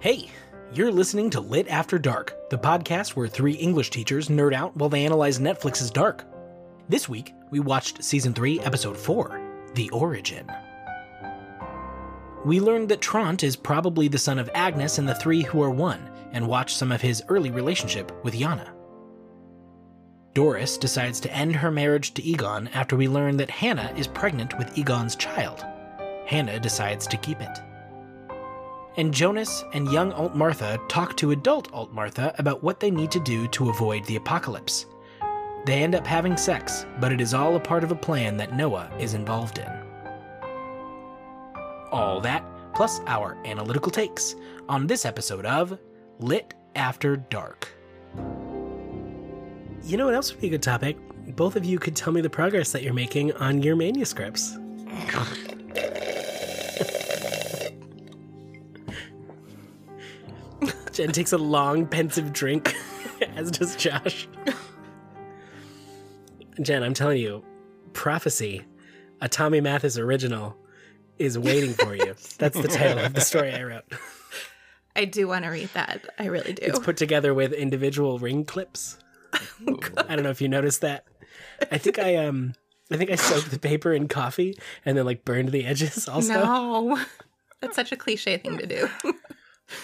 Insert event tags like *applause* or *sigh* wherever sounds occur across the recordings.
Hey, you're listening to Lit After Dark, the podcast where three English teachers nerd out while they analyze Netflix's Dark. This week, we watched Season 3, Episode 4 The Origin. We learned that Trant is probably the son of Agnes and the Three Who Are One, and watched some of his early relationship with Yana. Doris decides to end her marriage to Egon after we learn that Hannah is pregnant with Egon's child. Hannah decides to keep it. And Jonas and young Alt Martha talk to adult Alt Martha about what they need to do to avoid the apocalypse. They end up having sex, but it is all a part of a plan that Noah is involved in. All that, plus our analytical takes on this episode of Lit After Dark. You know what else would be a good topic? Both of you could tell me the progress that you're making on your manuscripts. *laughs* Jen takes a long, pensive drink, *laughs* as does Josh. Jen, I'm telling you, Prophecy, a Tommy Mathis original, is waiting for you. *laughs* That's the title of the story I wrote. I do want to read that. I really do. It's put together with individual ring clips. *laughs* I don't know if you noticed that. I think I um I think I soaked the paper in coffee and then like burned the edges also. no. That's such a cliche thing to do.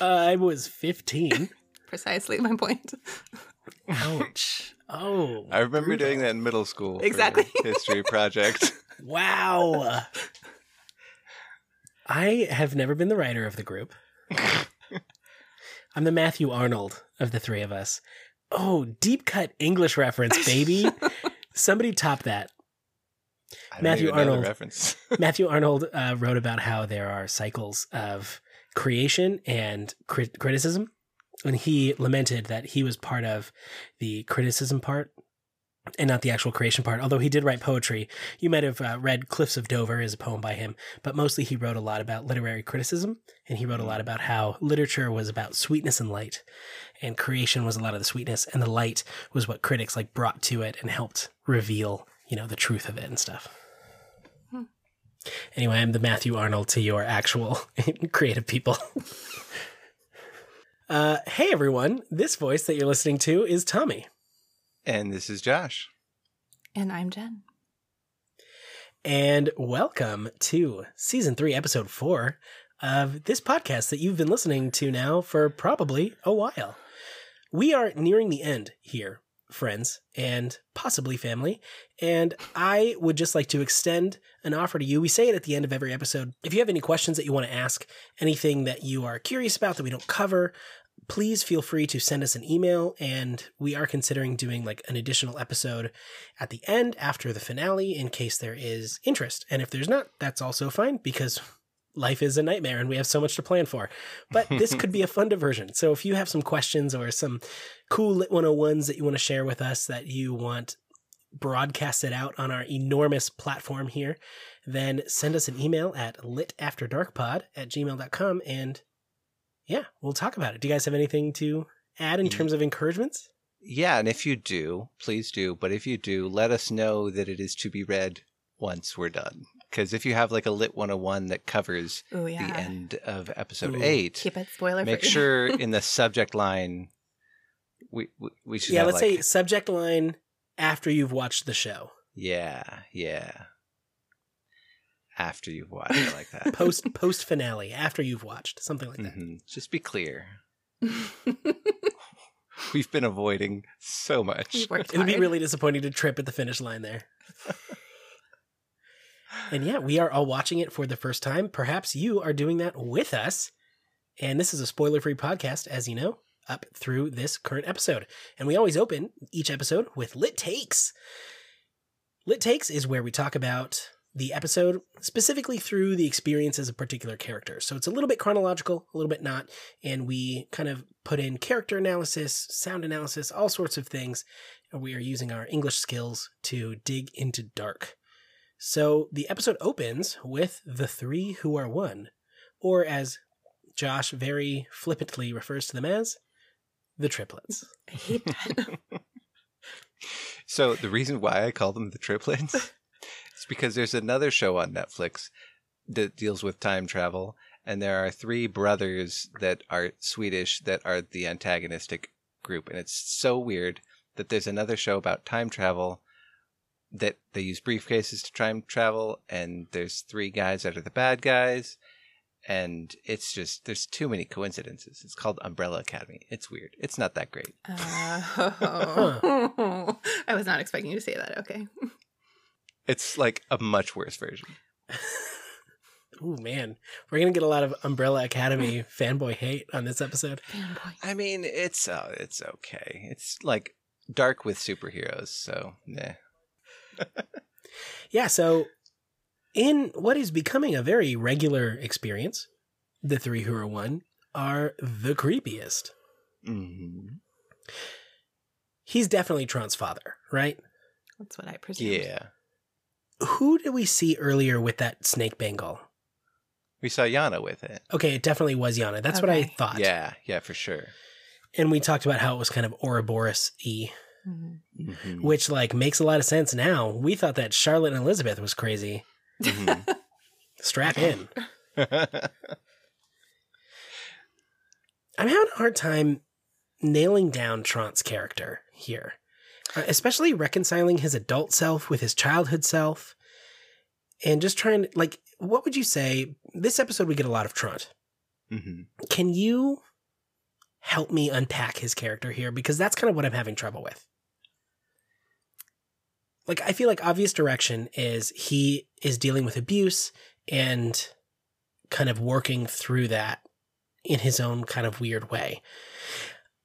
Uh, I was 15. *laughs* Precisely my point. Ouch. Oh. I remember doing that in middle school. for Exactly. *laughs* history project. *laughs* Wow. I have never been the writer of the group. I'm the Matthew Arnold of the three of us. Oh, deep cut English reference, baby. Somebody top that. I don't Matthew even know the Arnold. reference. Matthew Arnold uh, wrote about how there are cycles of creation and crit- criticism. And he lamented that he was part of the criticism part and not the actual creation part. Although he did write poetry. You might have uh, read Cliffs of Dover is a poem by him, but mostly he wrote a lot about literary criticism. And he wrote a lot about how literature was about sweetness and light. And creation was a lot of the sweetness, and the light was what critics like brought to it and helped reveal, you know, the truth of it and stuff. Anyway, I'm the Matthew Arnold to your actual *laughs* creative people. *laughs* uh, hey everyone, this voice that you're listening to is Tommy. and this is Josh. And I'm Jen. And welcome to season three, episode four of this podcast that you've been listening to now for probably a while. We are nearing the end here, friends, and possibly family. And I would just like to extend an offer to you. We say it at the end of every episode. If you have any questions that you want to ask, anything that you are curious about that we don't cover, please feel free to send us an email and we are considering doing like an additional episode at the end after the finale in case there is interest and if there's not that's also fine because life is a nightmare and we have so much to plan for but this could be a fun diversion so if you have some questions or some cool lit 101s that you want to share with us that you want broadcasted out on our enormous platform here then send us an email at litafterdarkpod at gmail.com and yeah, we'll talk about it. Do you guys have anything to add in mm. terms of encouragements? Yeah, and if you do, please do. But if you do, let us know that it is to be read once we're done. Because if you have like a lit 101 that covers Oh yeah. the end of episode Ooh. eight, Keep it spoiler make free. sure in the subject line we we, we should Yeah, have let's like, say subject line after you've watched the show. yeah yeah after you've watched it like that. *laughs* Post post finale after you've watched something like that. Mhm. Just be clear. *laughs* We've been avoiding so much. It'd be really disappointing to trip at the finish line there. *laughs* and yeah, we are all watching it for the first time. Perhaps you are doing that with us. And this is a spoiler free podcast, as you know, up through this current episode. And we always open each episode with Lit Takes. Lit Takes is where we talk about the episode specifically through the experiences of particular characters. So it's a little bit chronological, a little bit not. And we kind of put in character analysis, sound analysis, all sorts of things. We are using our English skills to dig into dark. So the episode opens with the three who are one, or as Josh very flippantly refers to them as, the triplets. I hate that. *laughs* So the reason why I call them the triplets *laughs* is because there's another show on Netflix that deals with time travel, and there are three brothers that are Swedish that are the antagonistic group, and it's so weird that there's another show about time travel that they use briefcases to time travel, and there's three guys that are the bad guys, and it's just there's too many coincidences. It's called Umbrella Academy. It's weird. It's not that great. Oh. *laughs* I was not expecting you to say that. Okay. *laughs* It's like a much worse version. *laughs* oh man. We're going to get a lot of Umbrella Academy fanboy hate on this episode. Fanboy. I mean, it's uh, it's okay. It's like dark with superheroes, so nah. Yeah, so in what is becoming a very regular experience, the three who are one are the creepiest. hmm He's definitely Tron's father, right? That's what I presume. Yeah, Who did we see earlier with that snake bangle? we saw Yana with it. Okay, it definitely was Yana. That's what I thought. Yeah, yeah, for sure. And we talked about how it was kind of Ouroboros y, Mhm. Mhm. which like makes a lot of sense now. We thought that Charlotte and Elizabeth was crazy. Mhm. Strap in. *laughs* I'm having a hard time nailing down Trant's character here, uh, especially reconciling his adult self with his childhood self, and just trying to like. What would you say? This episode, we get a lot of Trant. Mhm. Can you help me unpack his character here? Because that's kind of what I'm having trouble with. Like, I feel like obvious direction is he is dealing with abuse and kind of working through that in his own kind of weird way.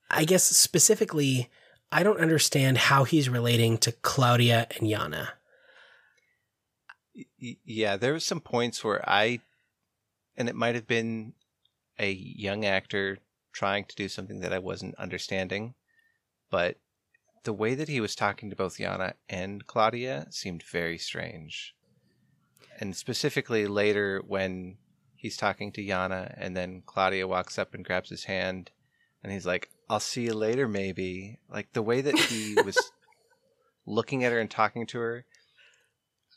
I guess specifically, I don't understand how he's relating to Claudia and Yana. Yeah, there were some points where I, and it might have been a young actor trying to do something that I wasn't understanding, but the way that he was talking to both Yana and Claudia seemed very strange. And specifically later when he's talking to Yana and then Claudia walks up and grabs his hand and he's like, I'll see you later, maybe. Like the way that he *laughs* was looking at her and talking to her.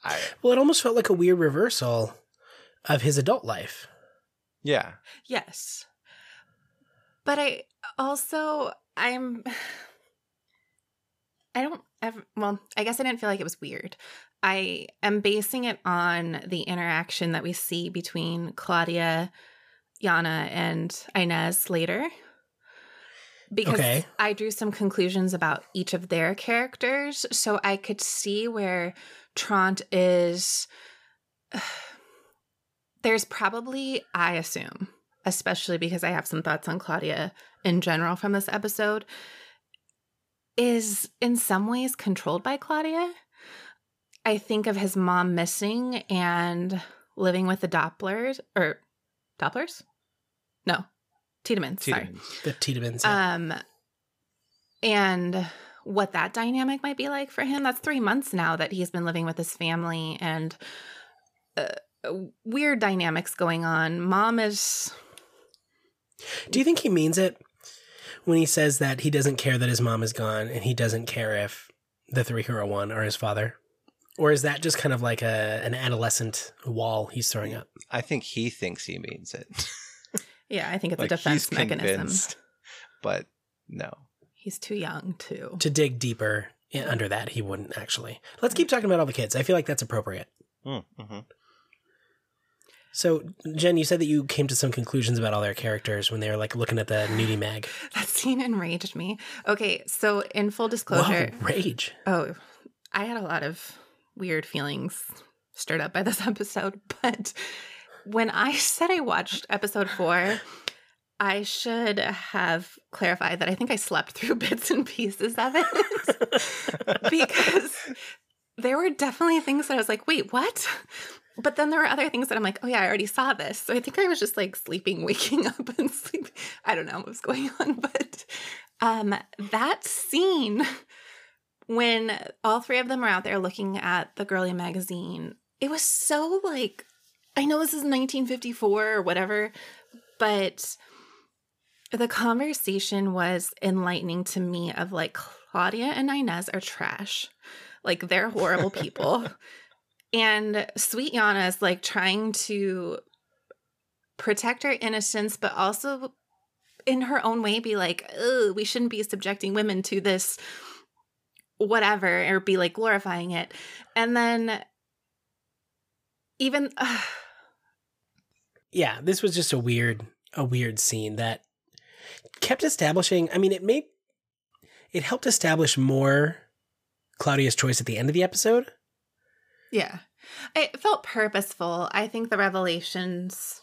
I, Well, it almost felt like a weird reversal of his adult life. yeah. Yes. But I also I'm I don't ever well, I guess I didn't feel like it was weird. I am basing it on the interaction that we see between Claudia, Yana, and Inez later. Because Okay. I drew some conclusions about each of their characters, so I could see where Trant is *sighs* there's probably, I assume, especially because I have some thoughts on Claudia in general from this episode, is in some ways controlled by Claudia. I think of his mom missing and living with the Dopplers or Dopplers? No, Tiedemanns. Sorry. The Tiedemanns. yeah. Um, and what that dynamic might be like for him. That's three months now that he's been living with his family and uh, weird dynamics going on. Mom is Do you think he means it when he says that he doesn't care that his mom is gone and he doesn't care if the three who are one are his father? Or is that just kind of like a an adolescent wall he's throwing up? I think he thinks he means it. *laughs* yeah. I think it's like a defense he's mechanism. convinced, but no. He's too young to To dig deeper under that, he wouldn't actually. Let's keep talking about all the kids. I feel like that's appropriate. Mm-hmm. So, Jen, you said that you came to some conclusions about all their characters when they were like looking at the nudie mag. *laughs* That scene enraged me. Okay, so in full disclosure, Whoa, rage. Oh, I had a lot of weird feelings stirred up by this *laughs* episode. But when I said I watched episode four, I should have clarified that I think I slept through *laughs* bits and pieces of it because there were definitely things that I was like, wait, what? But then there were other things that I'm like, oh yeah, I already saw this. So I think I was just like sleeping, *laughs* waking up, and sleep. I don't know what was going on, *laughs* but um, that scene when all three of them are out there looking at the girly magazine, it was so like, I know this is 1954 or whatever, but the conversation was enlightening to me of like Claudia and Inez are trash. Like they're horrible people. *laughs* and Sweet Yana is like trying to protect her innocence, but also in her own way be like, oh, we shouldn't be subjecting women to this whatever or be like glorifying it. And then even *sighs* yeah, this was just a weird a weird scene that kept establishing, I mean it made it helped establish more Claudia's choice at the end of the episode. Yeah. It felt purposeful. I think the revelations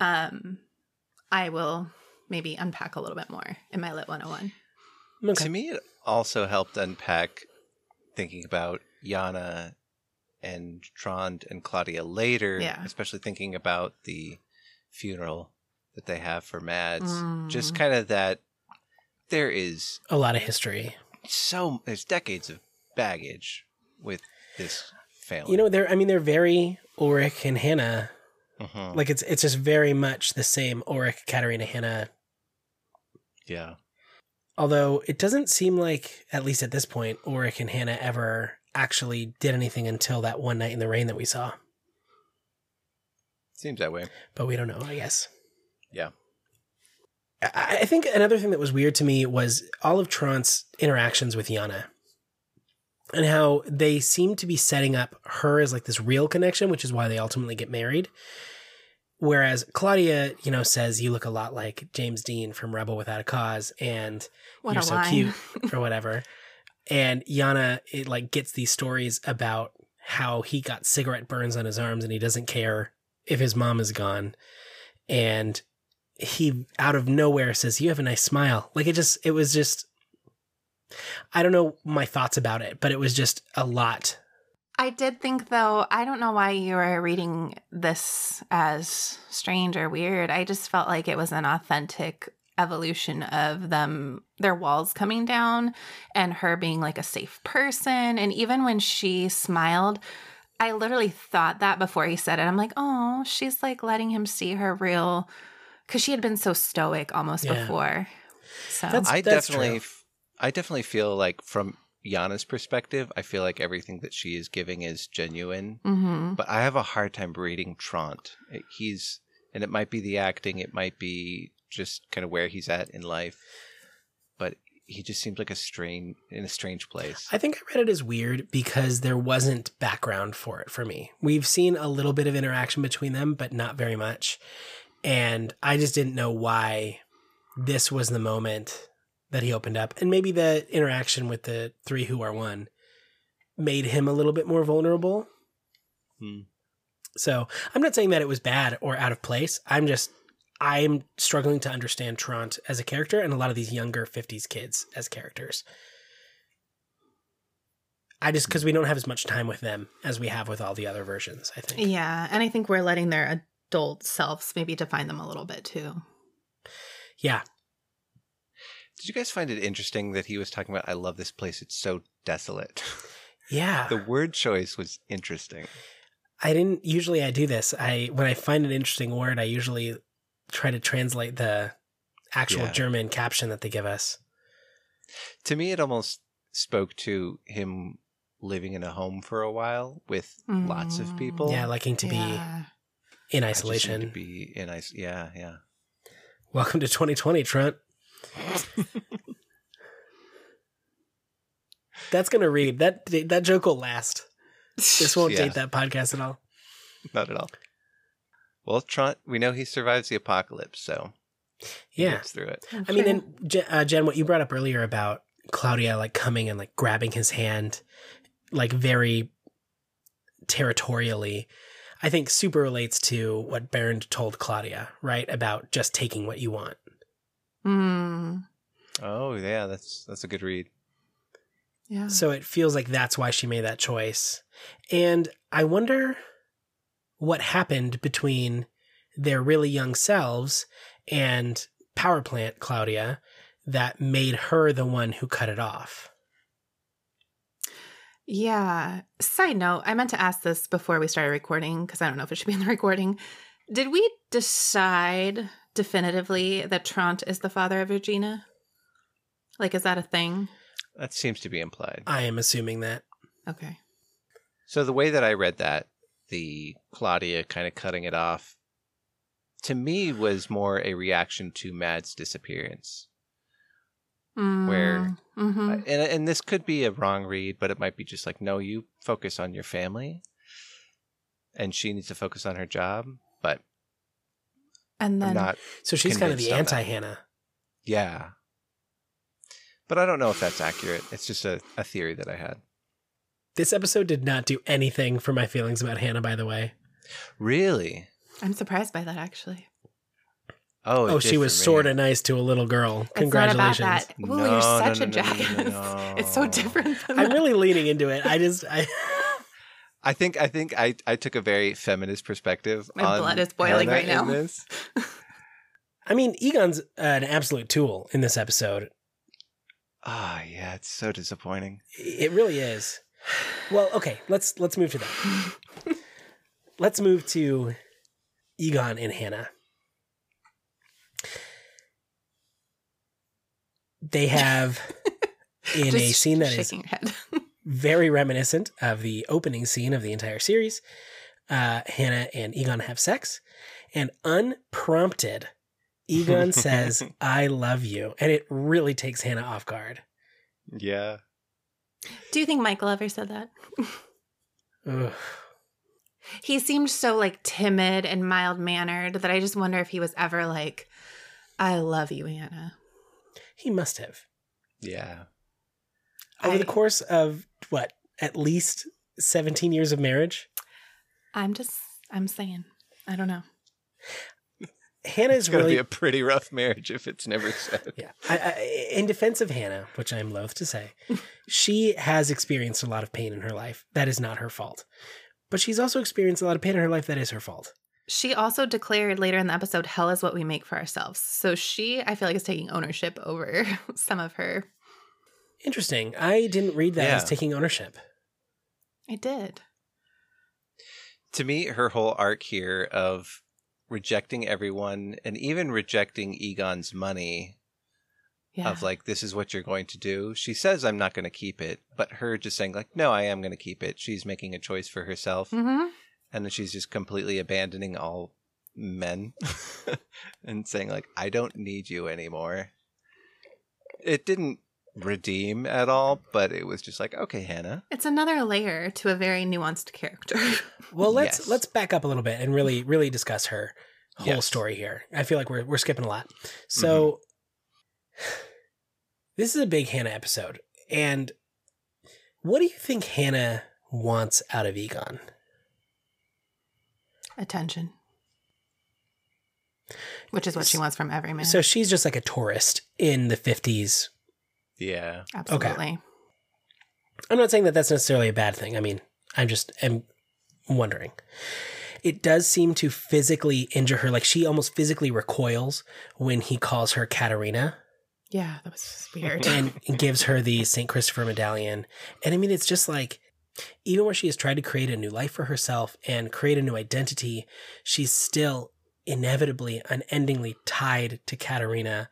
um I will maybe unpack a little bit more in my lit 101. Okay. To me, it also helped unpack thinking about Yana and Trond and Claudia later, Yeah. especially thinking about the funeral that they have for Mads. Mm. Just kind of that there is A lot of history. so there's decades of baggage with this You know, they're I mean they're very Ulrich and Hannah. Mhm. Like it's it's just very much the same Ulrich, Katarina, Hannah. yeah, Although it doesn't seem like, at least at this point, Ulrich and Hannah ever actually did anything until that one night in the rain that we saw. seems that way. But we don't know, I guess. Yeah. I I think another thing that was weird to me was all of Tront's interactions with Yana and how they seem to be setting up her as like this real connection, which is why they ultimately get married. Whereas Claudia, you know, says you look a lot like James Dean from Rebel Without a Cause and What you're so line. cute *laughs* or whatever. And Yana, it like gets these stories about how he got cigarette burns on his arms and he doesn't care if his mom is gone. And he out of nowhere says, You have a nice smile. Like it just, it was just, I don't know my thoughts about it, but it was just a lot. I did think though, I don't know why you were reading this as strange or weird. I just felt like it was an authentic evolution of them their walls coming down and her being like a safe person and even when she smiled I literally thought that before he said it. I'm like, "Oh, she's like letting him see her real cuz she had been so stoic almost Yeah. before." So That's- I definitely, f- I definitely feel like from Yana's perspective, I feel like everything that she is giving is genuine. Mhm. But I have a hard time reading Trant. He's, and it might be the acting, it might be just kind of where he's at in life, but he just seems like a strange in a strange place. I think I read it as weird because there wasn't background for it for me. We've seen a little bit of interaction between them, but not very much. And I just didn't know why this was the moment that he opened up. And maybe the interaction with the three who are one made him a little bit more vulnerable. Hmm. So I'm not saying that it was bad or out of place. I'm just I'm struggling to understand Trant as a character and a lot of these younger 50s kids as characters. I just because we don't have as much time with them as we have with all the other versions. I think. Yeah, and I think we're letting their adult selves maybe define them a little bit too. Yeah, Did you guys find it interesting that he was talking about? I love this place. It's so desolate. *laughs* yeah. the word choice was interesting. I didn't usually I do this. I when I find an interesting word, I usually try to translate the actual Yeah. German caption that they give us. To me, it almost spoke to him living in a home for a while with lots of Mm. people. Yeah, liking to be Yeah. in I just need isolation. To be in ice. Yeah, yeah. Welcome to 2020, Trent. That's gonna read that. That joke will last. This won't Yeah. date that podcast at all. Not at all. Well, Trant, we know he survives the apocalypse, so he Yeah, gets through it. I mean, and Je- uh, Jen, what you brought up earlier about Claudia like coming and like grabbing his hand, like very territorially, I think super relates to what Bernd told Claudia, right? About just taking what you want. Mm, Oh, yeah, that's that's a good read. yeah. So it feels like that's why she made that choice. And I wonder what happened between their really young selves and Power Plant Claudia that made her the one who cut it off. Yeah. Side note, I meant to ask this before we started recording because I don't know if it should be in the *laughs* recording. Did we decide definitively that Trant is the father of Regina? Like, is that a thing? That seems to be implied. I am assuming that. Okay. So the way that I read that, the Claudia kind of cutting it off, to me was more a reaction to Mad's disappearance. Mm, Where- mhm. Uh, and and this could be a wrong read, but it might be just like, no, you focus on your family, and she needs to focus on her job. But and then not, So she's kind of Convinced the anti Hannah. yeah. But I don't know if that's accurate. It's just a, a theory that I had. This episode did not do anything for my feelings about Hannah, by the way. Really? I'm surprised by that actually. Oh, Oh, she was sort of nice to a little girl. Congratulations. It's not about that. Ooh, No, you're no, such no, a no, no, no, jackass. no, *laughs* It's so no. different than I'm that. really leaning into it. I just, I, I think I think I, I took a very feminist perspective. My on blood is boiling Hannah right now. *laughs* I mean, Egon's an absolute tool in this episode. Ah, yeah, it's so disappointing. It really is. Well, okay, let's let's move to that. *laughs* let's move to Egon and Hannah. They have *laughs* in a scene that is shaking your head. Very reminiscent of the opening scene of the entire series. Uh, Hannah and Egon have sex, and unprompted, Egon *laughs* says, "I love you," and it really takes Hannah off guard. Yeah. Do you think Michael ever said that? He seemed so like timid and mild mannered that I just wonder if he was ever like, "I love you, Anna." He must have. Yeah. Over the course of what at least 17 years of marriage I'm just, I'm saying, I don't know. hannah is gonna really be a pretty rough marriage if it's never said. *laughs* yeah I, I, in defense of hannah which i'm loath to say *laughs* she has experienced a lot of pain in her life that is not her fault but she's also experienced a lot of pain in her life that is her fault She also declared later in the episode, "Hell is what we make for ourselves." So she, I feel like, is taking ownership over *laughs* some of her. Interesting i didn't read that as taking ownership I did. To me, her whole arc here of rejecting everyone and even rejecting Egon's money Yeah. of like this is what you're going to do. She says I'm not going to keep it, but her just saying like no, I am going to keep it. She's making a choice for herself hmm and then she's just completely abandoning all men *laughs* and saying like I don't need you anymore. It didn't redeem at all, but it was just like okay, Hannah. It's another layer to a very nuanced character. *laughs* well let's Yes. let's back up a little bit and really really discuss her whole Yes. story here i feel like we're, we're skipping a lot so mm-hmm. *sighs* this is a big hannah episode and what do you think hannah wants out of egon Attention. Which is what she wants from every man. so she's just like a tourist in the 50s Yeah. Absolutely. i'm not saying that that's necessarily a bad thing i mean i'm just am wondering it does seem to physically injure her like she almost physically recoils when he calls her katerina Yeah, that was weird. and *laughs* gives her the St. Christopher medallion. And I mean, it's just like, even where she has tried to create a new life for herself and create a new identity, she's still inevitably, unendingly tied to Katerina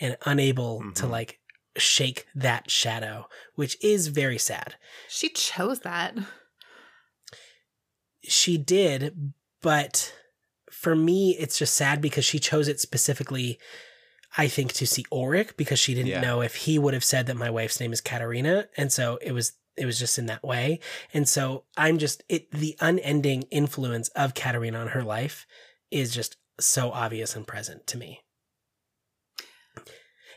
and unable to Mhm. like shake that shadow, which is very sad. she chose that. She did, but for me, it's just sad because she chose it specifically. I think to see Ulrich because she didn't Yeah. know if he would have said that my wife's name is Katerina, and so it was it was just in that way. And so I'm just it the unending influence of Katerina on her life is just so obvious and present to me.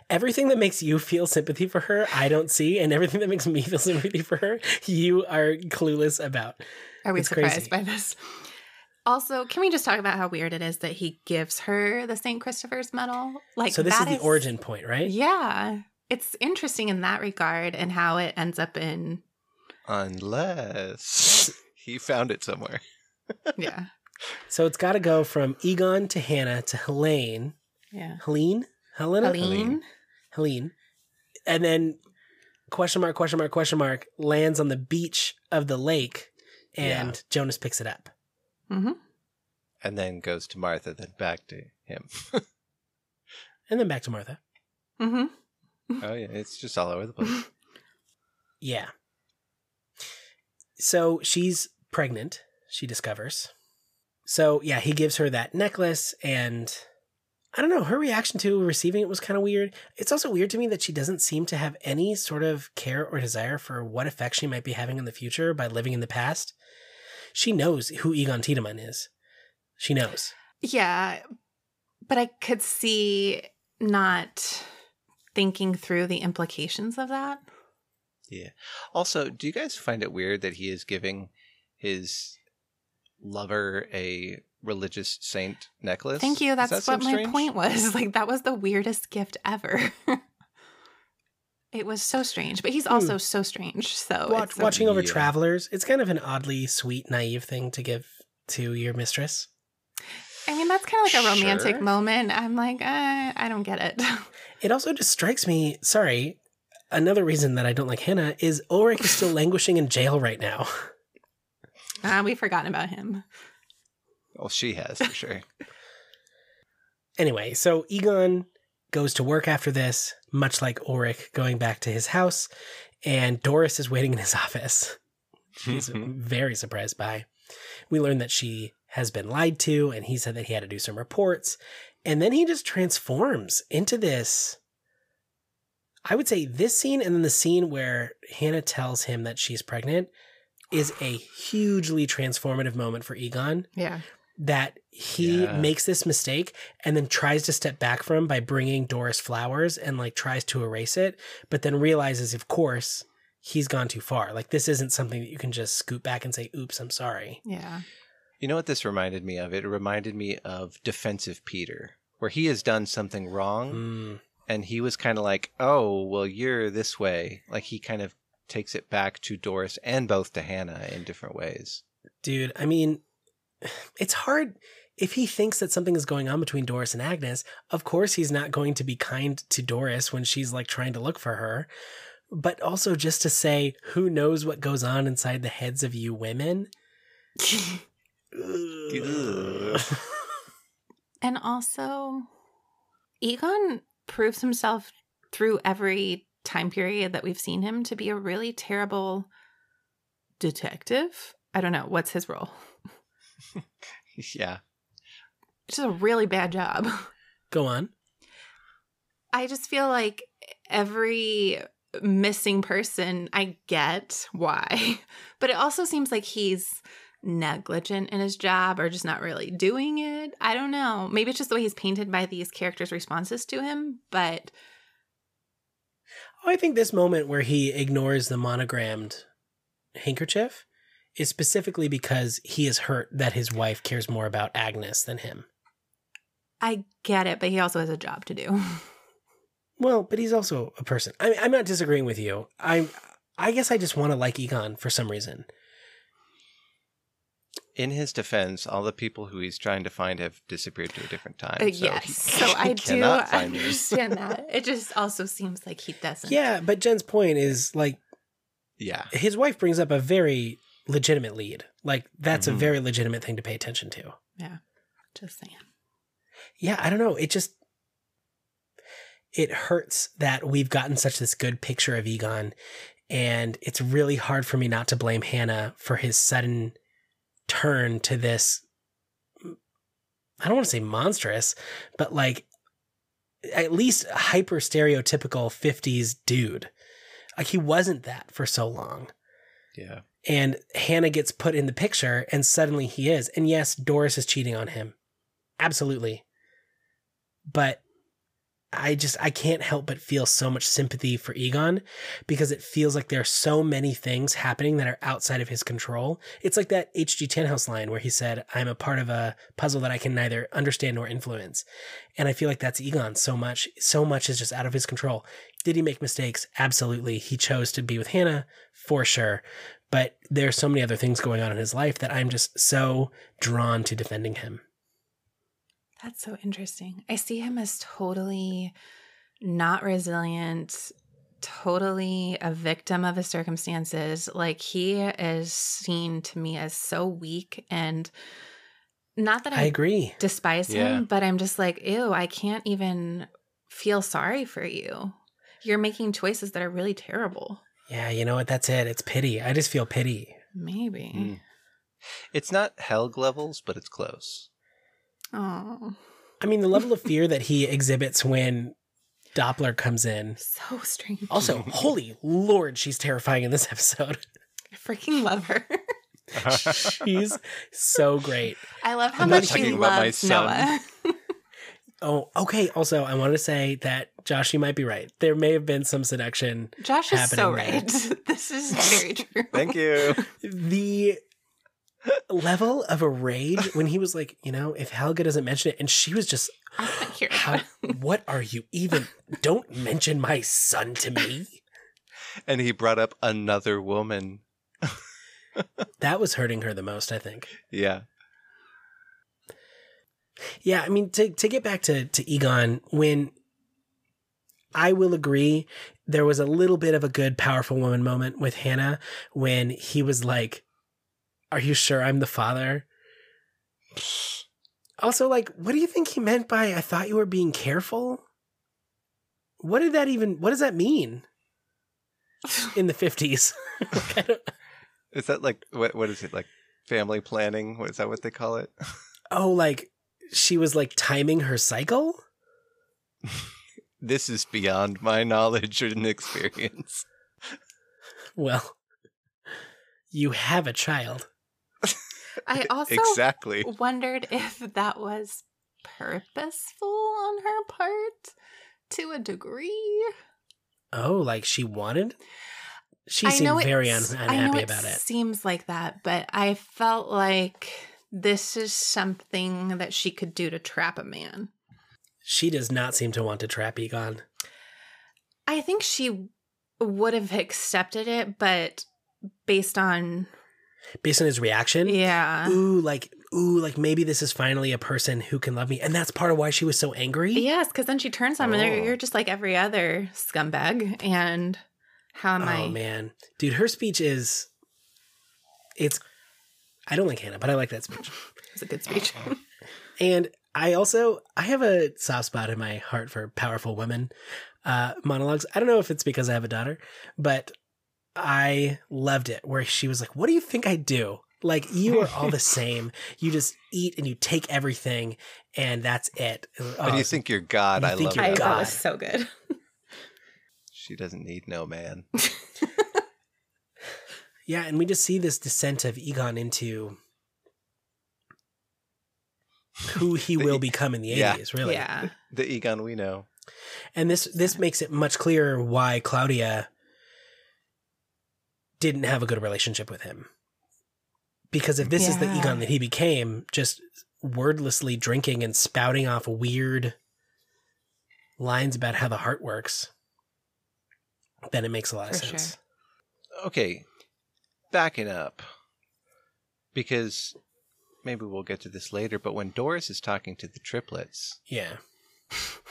Everything that makes you feel sympathy for her, I don't see, and everything that makes me feel *laughs* sympathy for her, you are clueless about. Are we It's surprised crazy. by this? Also, can we just talk about how weird it is that he gives her the St. Christopher's medal? Like, so this is that the origin point, right? Yeah, it's interesting in that regard and how it ends up in. Unless *laughs* he found it somewhere. *laughs* Yeah, So it's got to go from Egon to Hannah to Helene, yeah. Helene, Helena, Helene. Helene, and then question mark, question mark, question mark lands on the beach of the lake, and Yeah. Jonas picks it up. Mm-hmm. And then goes to Martha, then back to him. *laughs* And then back to Martha. Mm-hmm. oh yeah, it's just all over the place. *laughs* Yeah. So she's pregnant, she discovers. So yeah, he gives her that necklace and I don't know, her reaction to receiving it was kind of weird. It's also weird to me that she doesn't seem to have any sort of care or desire for what effect she might be having in the future by living in the past. She knows who Egon Tiedemann is. She knows. Yeah, but I could see not thinking through the implications of that. Yeah. Also, do you guys find it weird that he is giving his lover a religious saint necklace? Thank you. That's that what my strange? point was. *laughs* Like that was the weirdest gift ever. *laughs* it was so strange, but he's also so strange. So Watch, it's watching over Yeah. travelers, it's kind of an oddly sweet, naive thing to give to your mistress. I mean, that's kind of like a romantic Sure. moment. I'm like, uh, I don't get it. *laughs* It also just strikes me, sorry, another reason that I don't like Hannah is Ulrich is still languishing in jail right now. uh, we've forgotten about him. Well, she has for sure. *laughs* Anyway, so Egon goes to work after this, much like Ulrich going back to his house, and Doris is waiting in his *laughs* office. She's mm-hmm. very surprised by. We learn that she has been lied to, and he said that he had to do some reports. And then he just transforms into this. I would say this scene and then the scene where Hannah tells him that she's pregnant is a hugely transformative moment for Egon Yeah. That he Yeah. makes this mistake and then tries to step back from by bringing Doris flowers and like tries to erase it, but then realizes, of course, he's gone too far. Like this isn't something that you can just scoot back and say, "Oops, I'm sorry." Yeah. You know what this reminded me of? It reminded me of Defensive Peter, where he has done something wrong Mm. and he was kind of like, "Oh, well, you're this way." Like he kind of takes it back to Doris and both to Hannah in different ways. Dude, I mean, it's hard if he thinks that something is going on between Doris and Agnes. Of course, he's not going to be kind to Doris when she's like trying to look for her. But also just to say, who knows what goes on inside the heads of you women? *laughs* And also, Egon proves himself through every time period that we've seen him to be a really terrible detective. I don't know. What's his role? *laughs* yeah. It's just a really bad job. *laughs* Go on. I just feel like every missing person, I get why, *laughs* but it also seems like he's negligent in his job or just not really doing it. I don't know. Maybe it's just the way he's painted by these characters' responses to him, but Oh, I think this moment where he ignores the monogrammed handkerchief is specifically because he is hurt that his wife cares more about Agnes than him. I get it. But he also has a job to do. *laughs* Well, but he's also a person. I I'm not disagreeing with you. I I guess I just want to like Egon for some reason. In his defense, all the people who he's trying to find have disappeared to a different time. Uh, so yes. he- So *laughs* he I do cannot find them. understand *laughs* that. It just also seems like he doesn't. Yeah, but Jen's point is like Yeah. his wife brings up a very legitimate lead. Like that's a Mhm. very legitimate thing to pay attention to. Yeah. Just saying. yeah, I don't know. It just it hurts that we've gotten such this good picture of Egon, and it's really hard for me not to blame Hannah for his sudden turn to this. I don't want to say monstrous, but like at least hyper stereotypical 50s dude. Like he wasn't that for so long. Yeah. And Hannah gets put in the picture, and suddenly he is. And yes, Doris is cheating on him. Absolutely. But I just, I can't help but feel so much sympathy for Egon because it feels like there are so many things happening that are outside of his control. It's like that H.G. Tannhaus line where he said, I'm a part of a puzzle that I can neither understand nor influence. And I feel like that's Egon so much. So much is just out of his control. Did he make mistakes? Absolutely. He chose to be with Hannah for sure. But there's so many other things going on in his life that I'm just so drawn to defending him. That's so interesting. I see him as totally not resilient, totally a victim of his circumstances. Like he is seen to me as so weak and not that I I, agree. despise Yeah. him, but I'm just like, ew, I can't even feel sorry for you. You're making choices that are really terrible. Yeah, you know what? That's it. It's pity. I just feel pity. Maybe. Mm. It's not Helge levels, but it's close. Oh, I mean, the level of fear that he exhibits when Doppler comes in. *laughs* so strange. Also, *laughs* holy lord, she's terrifying in this episode. *laughs* I freaking love her. She's so great. I love how I'm much she talking about my loves. Noah. Oh, okay. Also, I want to say that Josh, you might be right. There may have been some seduction. Josh is so happening there. right. *laughs* This is very *laughs* true. Thank you. The level of a rage when he was like, you know, if Helge doesn't mention it, and she was just, I can't hear how, *laughs* what are you even? Don't mention my son to me. And he brought up another woman. That was hurting her the most, I think. Yeah. Yeah, I mean to to get back to to Egon when I will agree there was a little bit of a good powerful woman moment with Hannah when he was like are you sure I'm the father? Also like what do you think he meant by I thought you were being careful? What did that even what does that mean in the 50s? Like, *laughs* Is that like what? What is it like? Family planning? What is that? What they call it? oh like she was like timing her cycle? This is beyond my knowledge and experience. Well, you have a child. I *laughs* also exactly. wondered if that was purposeful on her part to a degree. Oh, like she wanted? She I seemed very un- it's- I know unhappy it about it. Seems like that, but I felt like this is something that she could do to trap a man. She does not seem to want to trap Egon. I think she would have accepted it, but based on Based on his reaction, yeah, ooh, like, ooh, like maybe this is finally a person who can love me. And that's part of why she was so angry. yes, because then she turns on him, and Oh. you're- you're just like every other scumbag. And how am oh, I? Oh man. Dude, her speech is. It's. I don't like Hannah, but I like that speech. *laughs* It's a good speech. *laughs* And I also I have a soft spot in my heart for powerful women uh, monologues. I don't know if it's because I have a daughter, but I loved it where she was like, "What do you think I do? Like you are all the *laughs* same. You just eat and you take everything, and that's it." But Oh, you think you're God? you I think love you're I that. that was so good. She doesn't need no man. Yeah, and we just see this descent of Egon into who *laughs* he The- will become in the yeah. eighties. Really, Yeah, The Egon we know. And this this makes it much clearer why Claudia didn't have a good relationship with him. Because if this is the Egon that he became, just wordlessly drinking and spouting off weird lines about how the heart works, then it makes a lot of For sense. Okay, backing up because maybe we'll get to this later. But when Doris is talking to the triplets, Yeah.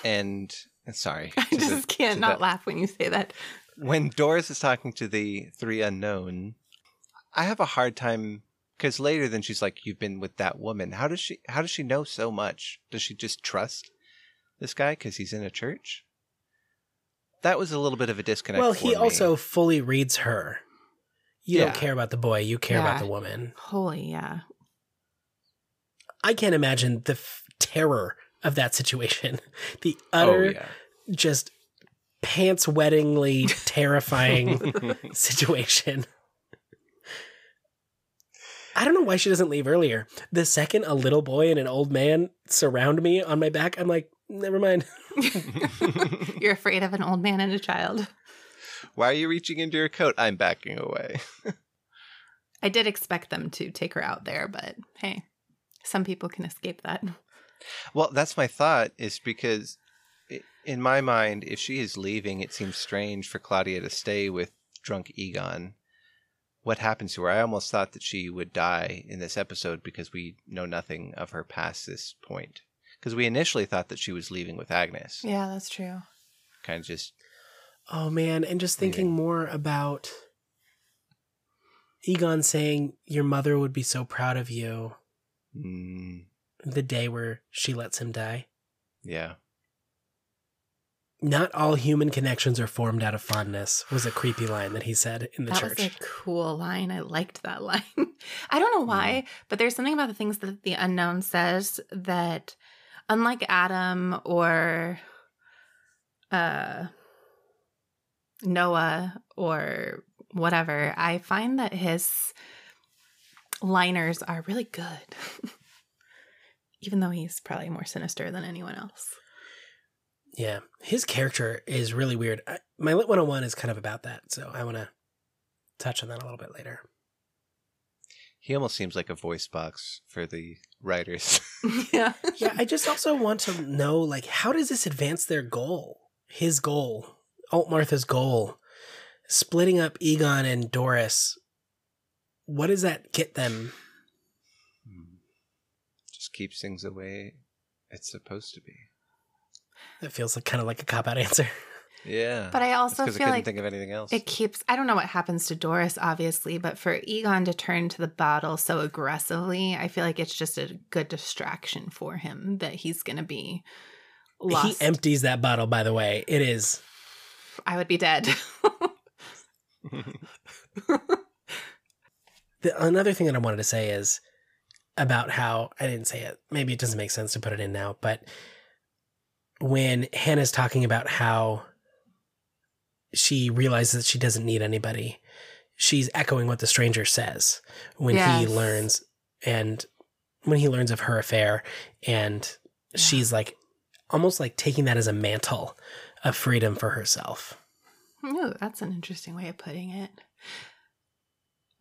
and and sorry, *laughs* I to the- just can't not the- laugh when you say that. when Doris is talking to the three unknown, I have a hard time because later then she's like, "You've been with that woman." How does she? How does she know so much? Does she just trust this guy because he's in a church? That was a little bit of a disconnect. Well, for he me. also fully reads her. You Yeah. don't care about the boy, you care about the woman. Holy yeah. I can't imagine the f- terror of that situation. *laughs* The Oh utter yeah. just pants wettingly *laughs* terrifying *laughs* situation. I don't know why she doesn't leave earlier. The second a little boy and an old man surround me on my back, I'm like, never mind. You're afraid of an old man and a child. Why are you reaching into your coat? I'm backing away. *laughs* I did expect them to take her out there, but hey, some people can escape that. Well, that's my thought. Is because in my mind, if she is leaving, it seems strange for Claudia to stay with drunk Egon. What happens to her? I almost thought that she would die in this episode because we know nothing of her past this point. Because we initially thought that she was leaving with Agnes. Yeah, that's true. Kind of just Oh man, and just thinking more about Egon saying, Your mother would be so proud of you mm, the day where she lets him die. yeah. Not all human connections are formed out of fondness was a creepy line that he said in the that church. was a cool line. I liked that line. *laughs* I don't know why, but there's something about the things that the unknown says that, unlike Adam or uh, Noah or whatever, I find that his liners are really good, *laughs* even though he's probably more sinister than anyone else. Yeah, his character is really weird. I, my lit 101 is kind of about that, so I want to touch on that a little bit later. He almost seems like a voice box for the writers. *laughs* *laughs* yeah. Yeah, I just also want to know like how does this advance their goal? His goal, Alt Martha's goal, splitting up Egon and Doris. What does that get them? Hmm. Just keeps things the way it's supposed to be. That feels like kind of like a cop out answer. *laughs* Yeah. But I also because I feel couldn't like think of anything else. It keeps, I don't know what happens to Doris, obviously, but for Egon to turn to the bottle so aggressively, I feel like it's just a good distraction for him that he's going to be lost. He empties that bottle, by the way. It is I would be dead. *laughs* *laughs* the, another thing that I wanted to say is about how I didn't say it. Maybe it doesn't make sense to put it in now, but when Hannah's talking about how she realizes that she doesn't need anybody, she's echoing what the stranger says when he learns and when he learns of her affair and she's like almost like taking that as a mantle of freedom for herself. Ooh, that's an interesting way of putting it.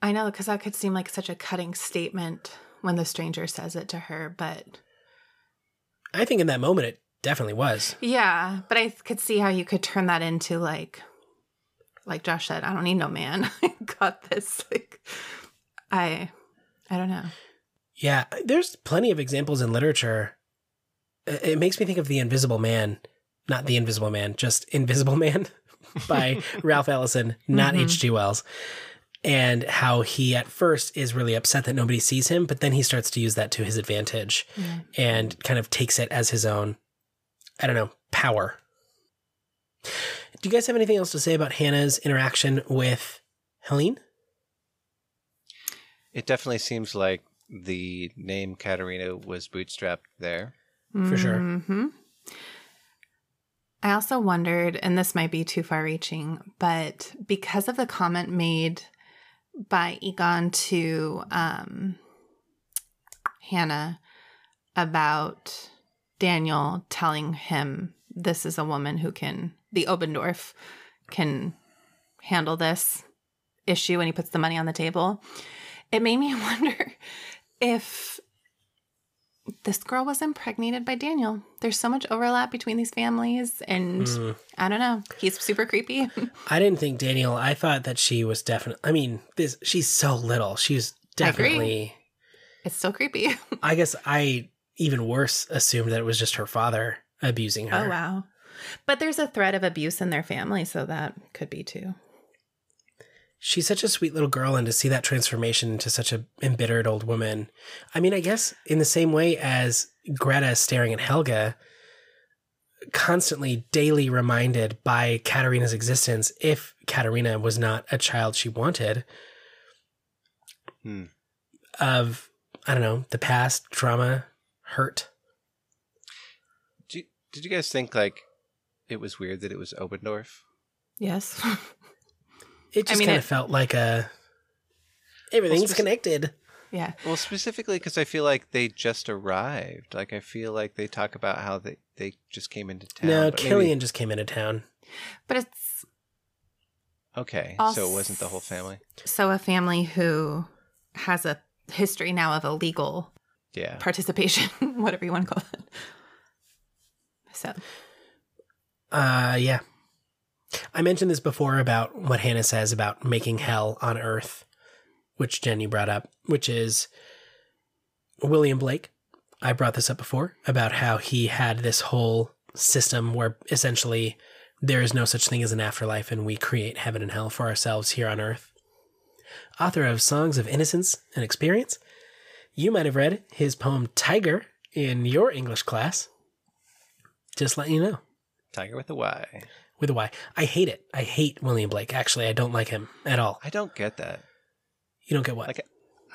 I know, because that could seem like such a cutting statement when the stranger says it to her, but I think in that moment it definitely was. yeah, but I could see how you could turn that into like, like Josh said, I don't need no man. *laughs* I got this. Like, I, I don't know. Yeah, there's plenty of examples in literature. It it makes me think of The Invisible Man, not The Invisible Man, just Invisible *laughs* Man by Ralph Ellison, not. Mm-hmm. H.G. Wells. And how he at first is really upset that nobody sees him, but then he starts to use that to his advantage Yeah. and kind of takes it as his own, I don't know, power. Do you guys have anything else to say about Hannah's interaction with Helene? it definitely seems like the name Katharina was bootstrapped there. For sure. Mm-hmm. I also wondered, and this might be too far reaching, but because of the comment made by Egon to um, Hannah about Daniel telling him this is a woman who can, the Obendorf can handle this issue and he puts the money on the table, it made me *laughs* wonder if this girl was impregnated by Daniel. There's so much overlap between these families, and Mm. I don't know. He's super creepy. *laughs* I didn't think Daniel. I thought that she was definitely. I mean, this she's so little. She's definitely. it's still creepy. *laughs* I, guess I even worse assumed that it was just her father abusing her. Oh wow. But there's a threat of abuse in their family, so that could be too. She's such a sweet little girl, and to see that transformation into such a embittered old woman. I mean, I guess in the same way as Greta staring at Helge, constantly, daily reminded by Katharina's existence, if Katharina was not a child she wanted, Hmm. of I don't know the past trauma, hurt. Did you, did you guys think like it was weird that it was Obendorf? Yes. *laughs* It just I mean, kind it- of felt like a everything's Well, speci- connected. yeah. Well, specifically because I feel like they just arrived. Like I feel like they talk about how they they just came into town. No, but maybe- Kilian just came into town. But it's Okay, Also- so it wasn't the whole family. so a family who has a history now of illegal Yeah. participation, *laughs* whatever you want to call it. So Uh, yeah. I mentioned this before about what Hannah says about making hell on Earth, which Jenny brought up, which is William Blake. I brought this up before about how he had this whole system where essentially there is no such thing as an afterlife and we create heaven and hell for ourselves here on Earth. Author of Songs of Innocence and Experience, you might have read his poem Tyger in your English class. Just letting you know. Tyger with a Y. with a Y. I hate it. I hate William Blake. Actually, I don't like him at all. I don't get that. You don't get what? Like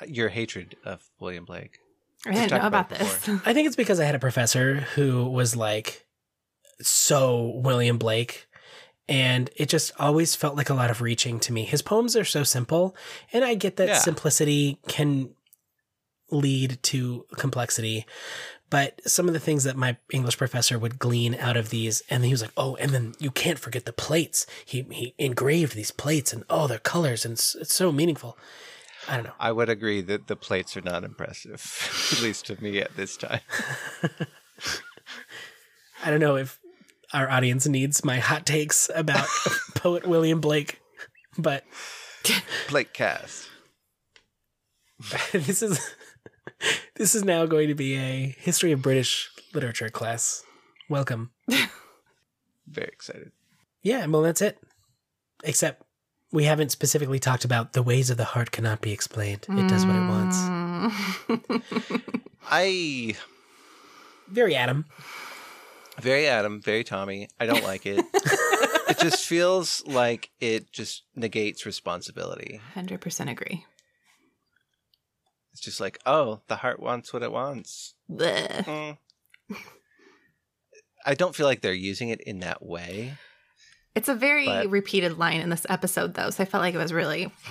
your hatred of William Blake. I We've didn't know about about this. I think it's because I had a professor who was like so William Blake. And it just always felt like a lot of reaching to me. His poems are so simple, and I get that Yeah. simplicity can lead to complexity. But some of the things that my English professor would glean out of these, and he was like, "Oh, and then you can't forget the plates. He he engraved these plates, and oh, their colors, and it's, it's so meaningful." I don't know. I would agree that the plates are not impressive, *laughs* at least to me at this time. *laughs* I don't know if our audience needs my hot takes about *laughs* poet William Blake, but Blake cast. this is *laughs* this is now going to be a history of British literature class. Welcome. *laughs* Very excited. Yeah, well that's it. Except we haven't specifically talked about the ways of the heart cannot be explained. It does what it wants. Mm. *laughs* I Very Adam. very Adam, very Tommy. I don't like it. it just feels like it just negates responsibility. 100% agree. It's just like, oh, the heart wants what it wants. Blech. Mm. I don't feel like they're using it in that way. It's a very But- repeated line in this episode, though, so I felt like it was really. *laughs*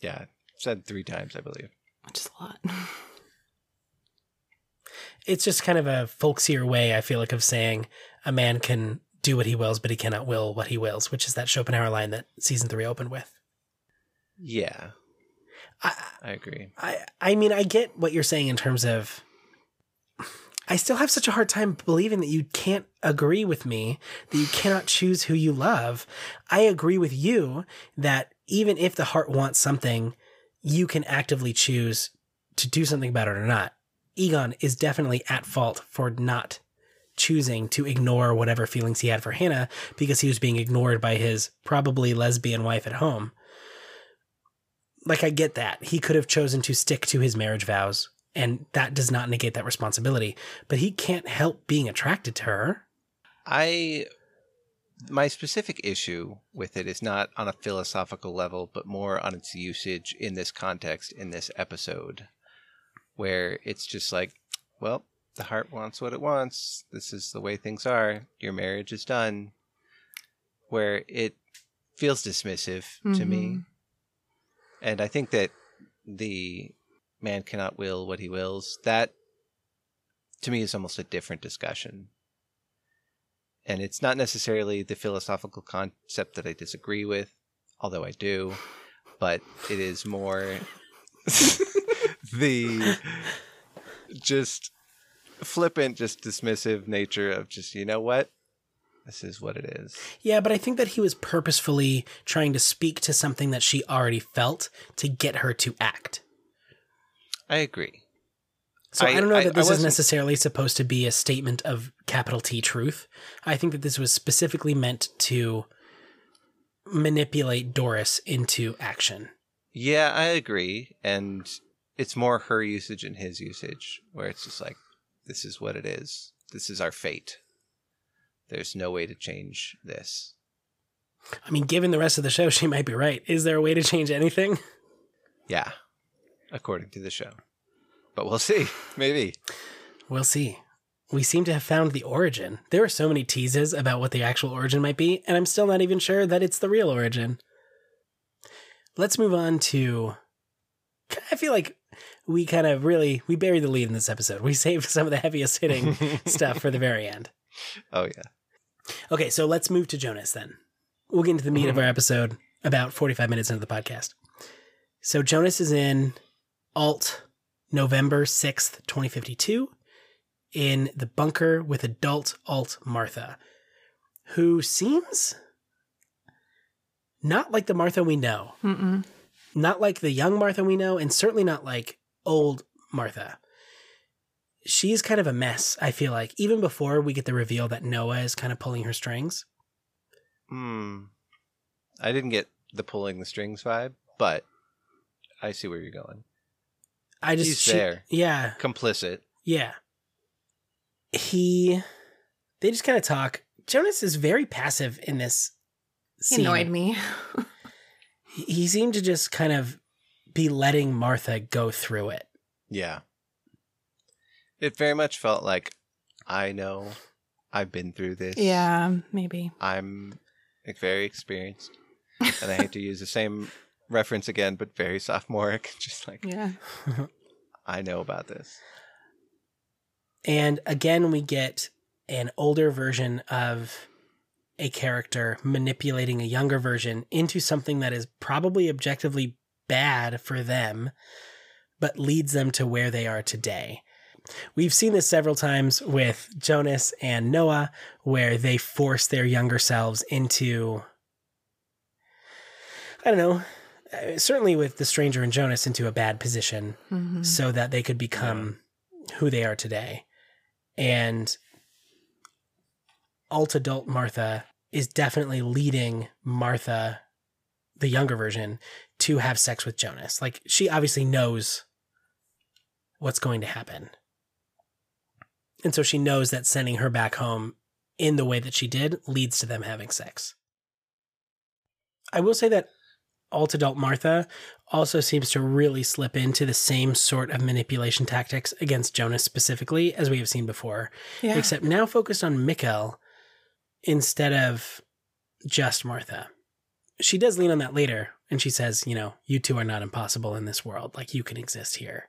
Yeah, said three times, I believe. Which is a lot. It's just kind of a folksier way, I feel like, of saying a man can do what he wills, but he cannot will what he wills, which is that Schopenhauer line that season three opened with. Yeah, I, I agree. I I mean I get what you're saying in terms of I still have such a hard time believing that you can't agree with me, that you cannot choose who you love. I agree with you that even if the heart wants something, you can actively choose to do something about it or not. Egon is definitely at fault for not choosing to ignore whatever feelings he had for Hannah because he was being ignored by his probably lesbian wife at home like I get that. He could have chosen to stick to his marriage vows, and that does not negate that responsibility. But he can't help being attracted to her. I my specific issue with it is not on a philosophical level, but more on its usage in this context in this episode, where it's just like, well, the heart wants what it wants. This is the way things are. Your marriage is done. Where it feels dismissive to me. Mm-hmm. And I think that the man cannot will what he wills, that to me is almost a different discussion. And it's not necessarily the philosophical concept that I disagree with, although I do, but it is more the just flippant, just dismissive nature of just, you know what? This is what it is. Yeah, but I think that he was purposefully trying to speak to something that she already felt to get her to act. I agree. So I, I- don't know I- that this is necessarily supposed to be a statement of capital T truth. I think that this was specifically meant to manipulate Doris into action. Yeah, I agree. And it's more her usage and his usage, where it's just like, this is what it is. This is our fate. There's no way to change this. I mean, given the rest of the show, *laughs* she might be right. Is there a way to change anything? Yeah, according to the show. But we'll see. *laughs* Maybe. We'll see. We seem to have found the origin. There are so many teases about what the actual origin might be, and I'm still not even sure that it's the real origin. Let's move on to. *laughs* I feel like we kind of really we buried the lead in this episode. We saved some of the heaviest hitting stuff for the very end. Oh, yeah. Okay, so let's move to Jonas then. We'll get into the meat of mm-hmm. our episode about 45 minutes into the podcast. So Jonas is in Alt November 6th, 2052, in the bunker with adult Alt Martha, who seems not like the Martha we know, Mm-mm. not like the young Martha we know, and certainly not like old Martha. She's kind of a mess, I feel like, even before we get the reveal that Noah is kind of pulling her strings. Hmm. I didn't get the pulling the strings vibe, but I see where you're going. I just He's she- there. Yeah, Complicit. yeah. he they just kind of talk. Jonas is very passive in this He annoyed me. He, he seemed to just kind of be letting Martha go through it. Yeah. It very much felt like I know I've been through this. yeah, maybe. I'm like, very experienced. And I hate to use the same reference again, but very sophomoric. *laughs* Just like, Yeah. *laughs* I know about this. And again, we get an older version of a character manipulating a younger version into something that is probably objectively bad for them, but leads them to where they are today. We've seen this several times with Jonas and Noah, where they force their younger selves into, I don't know, uh, certainly with the stranger and Jonas, into a bad position Mhm. so that they could become who they are today. And alt adult Martha is definitely leading Martha, the younger version, to have sex with Jonas. Like she obviously knows what's going to happen. And so she knows that sending her back home in the way that she did leads to them having sex. I will say that alt adult Martha also seems to really slip into the same sort of manipulation tactics against Jonas specifically as we have seen before, Yeah. except now focused on Mikkel instead of just Martha. She does lean on that later, and she says, you know, you two are not impossible in this world. Like you can exist here.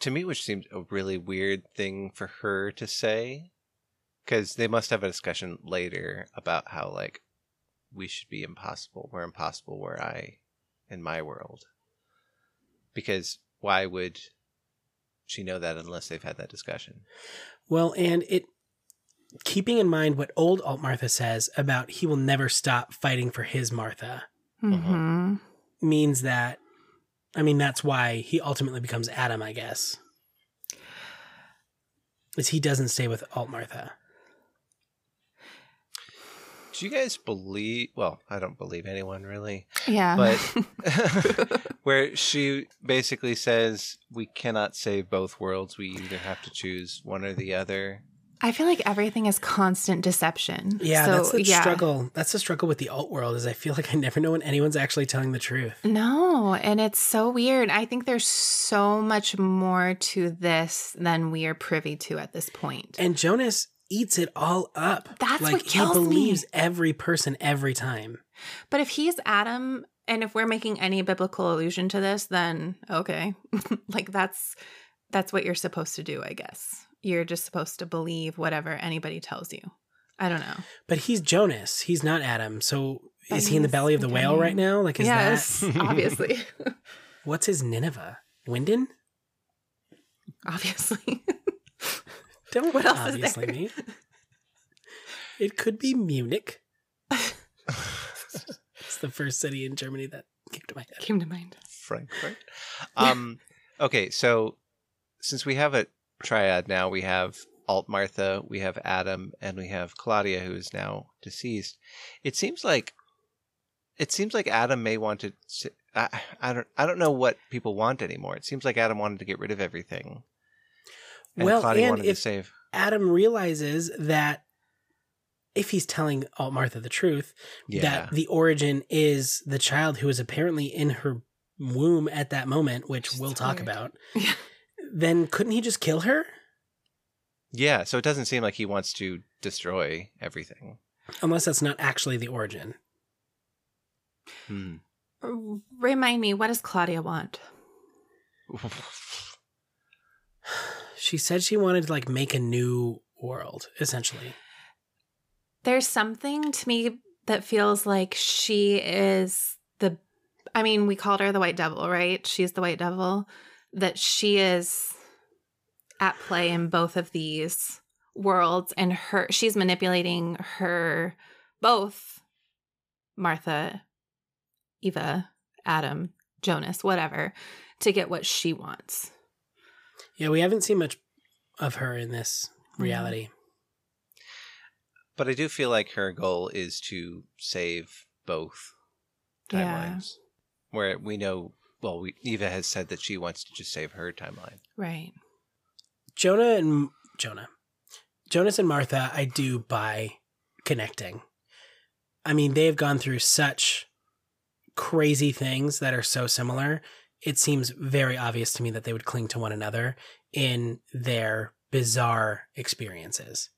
To me, which seemed a really weird thing for her to say, because they must have a discussion later about how, like, we should be impossible. We're impossible where I, in my world. Because why would she know that unless they've had that discussion? Well, and it keeping in mind what old Alt Martha says about he will never stop fighting for his Martha Mhm. means that I mean that's why he ultimately becomes Adam, I guess. Is he doesn't stay with Alt Martha. Do you guys believe? Well, I don't believe anyone really, Yeah. but *laughs* *laughs* where she basically says we cannot save both worlds. We either have to choose one or the other. I feel like everything is constant deception. Yeah, So, that's the yeah. struggle. That's the struggle with the alt world is I feel like I never know when anyone's actually telling the truth. No, and it's so weird. I think there's so much more to this than we are privy to at this point. And Jonas eats it all up. That's like what kills he me. believes every person every time. But if he's Adam, and if we're making any biblical allusion to this, then okay, *laughs* like that's that's what you're supposed to do, I guess. You're just supposed to believe whatever anybody tells you. I don't know. But he's Jonas. He's not Adam. So But is he in the belly of the whale Italian. right now? Like is yes, that *laughs* obviously, what's his Nineveh? Winden? obviously. *laughs* Don't What else is obviously there? me. It could be Munich. *laughs* it's the first city in Germany that came to my head. Came to mind. Frankfurt. Um, okay, so since we have a triad now, we have Alt Martha, we have Adam, and we have Claudia, who is now deceased. It seems like it seems like Adam may want to. I don't. I don't know what people want anymore. It seems like Adam wanted to get rid of everything, and Well, Claudia and wanted if- to save. Adam realizes that if he's telling Alt Martha the truth, Yeah, that the origin is the child who is apparently in her womb at that moment, which Just we'll talk about, *laughs* Yeah. Then couldn't he just kill her? yeah. So it doesn't seem like he wants to destroy everything. Unless that's not actually the origin. Hmm. Remind me, what does Claudia want? *laughs* *sighs* She said she wanted to like make a new world, essentially. There's something to me that feels like she is the I mean, we called her the white devil, right? She's the white devil. That she is at play in both of these worlds and her she's manipulating her both Martha, Eva, Adam, Jonas, whatever, to get what she wants. Yeah, we haven't seen much of her in this mm-hmm. reality. But I do feel like her goal is to save both Yeah. timelines. Where we know, well, we, Eva has said that she wants to just save her timeline. Right. Jonah and Jonah, Jonas and Martha, I do buy connecting. I mean, they've gone through such crazy things that are so similar. It seems very obvious to me that they would cling to one another in their bizarre experiences.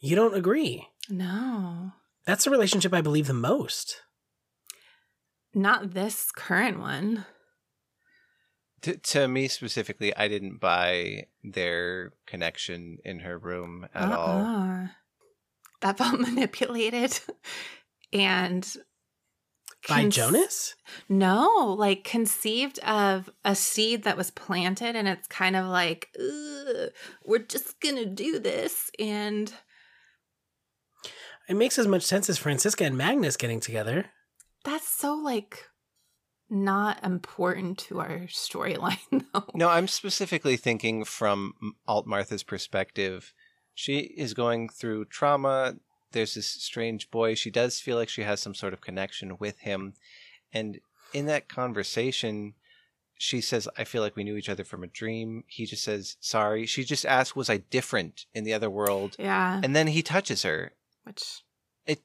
You don't agree? No. That's the relationship I believe the most. Not this current one. To, to me specifically, I didn't buy their connection in her room at all. Uh-uh. That felt *laughs* manipulated. and By cons- Jonas? No, like conceived of a seed that was planted, and it's kind of like, we're just gonna do this. And It makes as much sense as Franziska and Magnus getting together. That's so like not important to our storyline, *laughs* though. No, I'm specifically thinking from Alt Martha's perspective. She is going through trauma. There's this strange boy. She does feel like she has some sort of connection with him. And in that conversation, she says, I feel like we knew each other from a dream. He just says, sorry. She just asks, Was I different in the other world? Yeah. And then he touches her. Which It.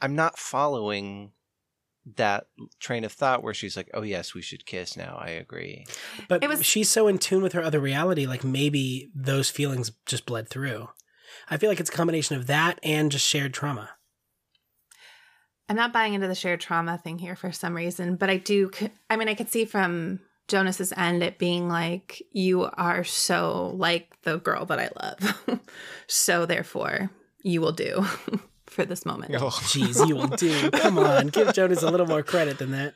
I'm not following that train of thought where she's like, "Oh yes, we should kiss now." I agree. But It was- she's so in tune with her other reality, like maybe those feelings just bled through. I feel like it's a combination of that and just shared trauma. I'm not buying into the shared trauma thing here for some reason, but I do. I mean, I could see from Jonas's end it being like, you are so like the girl that I love. *laughs* so therefore, you will do *laughs* for this moment. Oh. *laughs* Jeez, you will do. Come on, give Jonas a little more credit than that.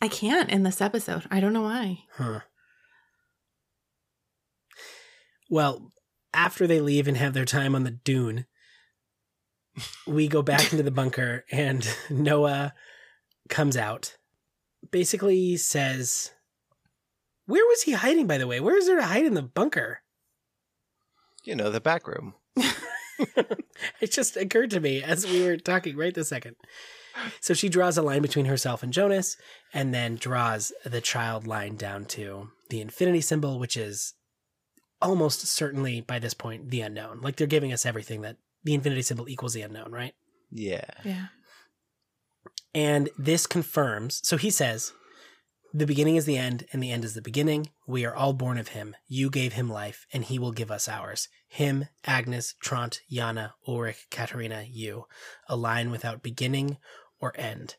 I can't in this episode. I don't know why. Huh. Well, after they leave and have their time on the dune, we go back into the *laughs* bunker and Noah comes out. Basically says, Where was he hiding, by the way? Where is there to hide in the bunker? You know, the back room. *laughs* *laughs* it just occurred to me as we were talking right this second. So she draws a line between herself and Jonas, and then draws the child line down to the infinity symbol, which is almost certainly by this point the unknown. Like they're giving us everything that the infinity symbol equals the unknown, right? Yeah. Yeah. And this confirms. So he says, The beginning is the end, and the end is the beginning. We are all born of him. You gave him life, and he will give us ours. Him, Agnes, Tronte, Jana, Ulrich, Katharina, you. A line without beginning or end.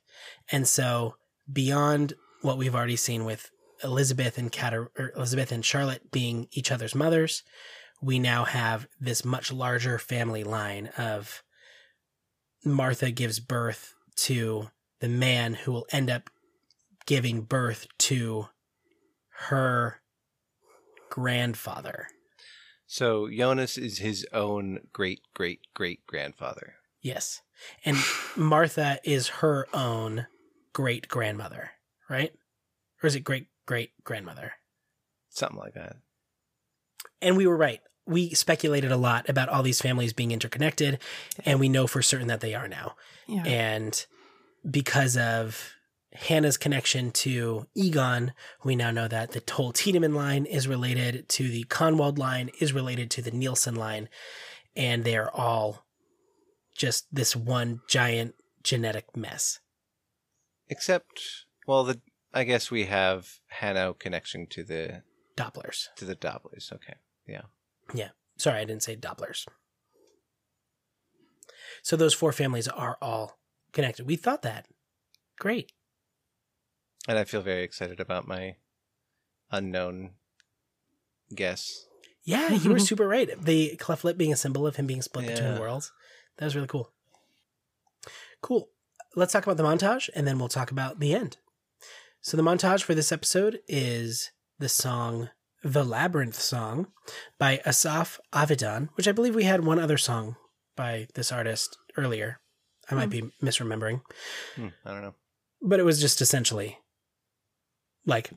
And so, beyond what we've already seen with Elizabeth and Elizabeth and Charlotte being each other's mothers, we now have this much larger family line of Martha gives birth to the man who will end up giving birth to her grandfather. So Jonas is his own great great great grandfather. Yes. And Martha is her own great grandmother, right? Or is it great great grandmother? Something like that. And we were right. We speculated a lot about all these families being interconnected, and we know for certain that they are now. Yeah. And because of Hannah's connection to Egon, we now know that the Toll Tiedemann line is related to the Kahnwald line, is related to the Nielsen line, and they are all just this one giant genetic mess. Except, well, the I guess we have Hanno connection to the Dopplers. to the Dopplers. Okay. Yeah. Yeah. Sorry, I didn't say Dopplers. So those four families are all connected. We thought that. Great. And I feel very excited about my unknown guess. Yeah, you were super right. The cleft lip being a symbol of him being split between worlds. That was really cool. Cool. Let's talk about the montage and then we'll talk about the end. So the montage for this episode is the song The Labyrinth Song by Asaf Avidan, which I believe we had one other song by this artist earlier. I might be misremembering. Hmm, I don't know. But it was just essentially like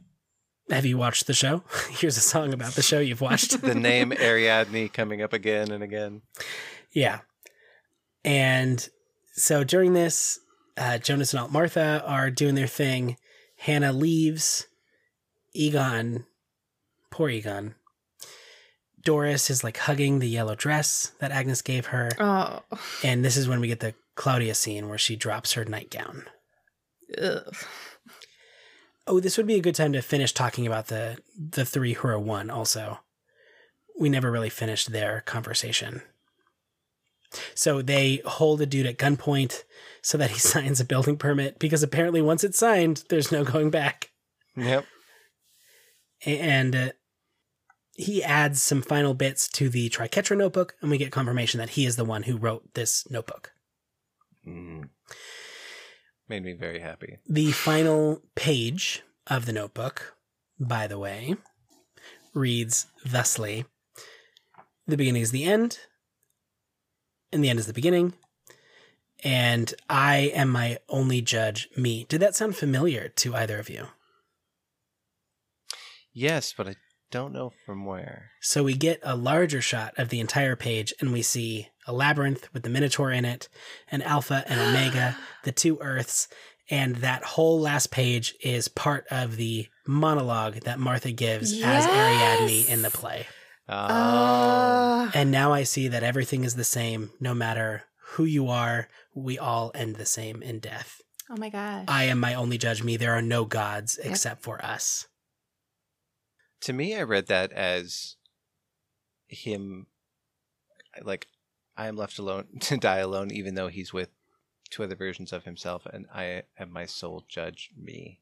have you watched the show? *laughs* Here's a song about the show you've watched. *laughs* The name *laughs* Ariadne coming up again and again. Yeah. And so during this, uh, Jonas and Alt Martha are doing their thing. Hannah leaves. Egon Poor Egon. Doris is like hugging the yellow dress that Agnes gave her. Oh. And this is when we get the Claudia scene where she drops her nightgown. Ugh. Oh, this would be a good time to finish talking about the the three who are one also. We never really finished their conversation. So they hold a dude at gunpoint so that he *laughs* signs a building permit because apparently once it's signed, there's no going back. Yep. And uh, he adds some final bits to the Triquetra notebook, and we get confirmation that he is the one who wrote this notebook. Mm. Made me very happy. The final page of the notebook, by the way, reads thusly The beginning is the end, and the end is the beginning, and I am my only judge, me. Did that sound familiar to either of you? Yes, but I don't know from where. So we get a larger shot of the entire page, and we see a labyrinth with the Minotaur in it, and Alpha and Omega, *gasps* the two Earths, and that whole last page is part of the monologue that Martha gives as Ariadne in the play. Oh, Uh, And now I see that everything is the same, no matter who you are. We all end the same in death. oh my gosh. I am my only judge. Me. There are no gods except for us. to me, I read that as him, like, I am left alone *laughs* to die alone, even though he's with two other versions of himself, and I am my sole judge, me.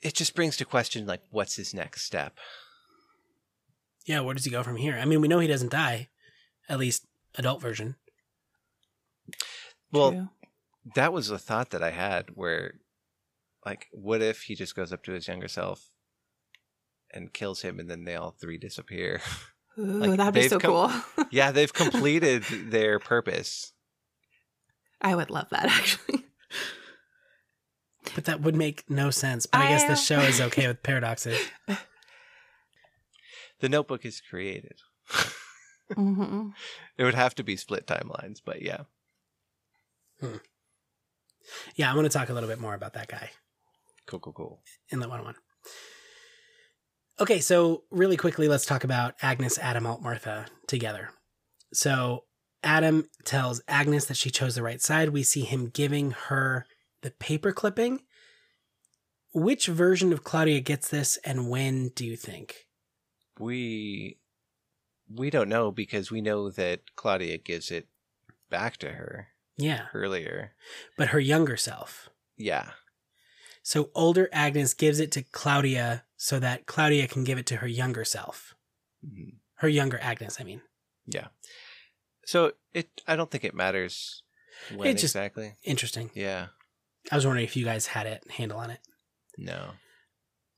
It just brings to question, like, what's his next step? Yeah, where does he go from here? I mean, we know he doesn't die, at least adult version. Well, True. that was a thought that I had where, like, what if he just goes up to his younger self and kills him, and then they all three disappear? *laughs* Ooh, like, that'd be so come- cool. *laughs* yeah, they've completed their purpose. I would love that *laughs* actually. But that would make no sense. But I, guess I, this uh, show is *laughs* okay with paradoxes. The notebook is created. hmm It would have to be split timelines, but yeah. Yeah, I want to talk a little bit more about that guy Cool, cool, cool. in the one one. Okay, so really quickly, let's talk about Agnes, Adam, Alt, Martha together. So Adam tells Agnes that she chose the right side. We see him giving her the paper clipping. Which version of Claudia gets this, and when do you think? We we don't know because we know that Claudia gives it back to her Yeah, earlier. but her younger self. Yeah. So older Agnes gives it to Claudia so that Claudia can give it to her younger self. Mhm. Her younger Agnes, I mean. Yeah. So it I don't think it matters when It just- exactly. Interesting. Yeah. I was wondering if you guys had it handle on it. No.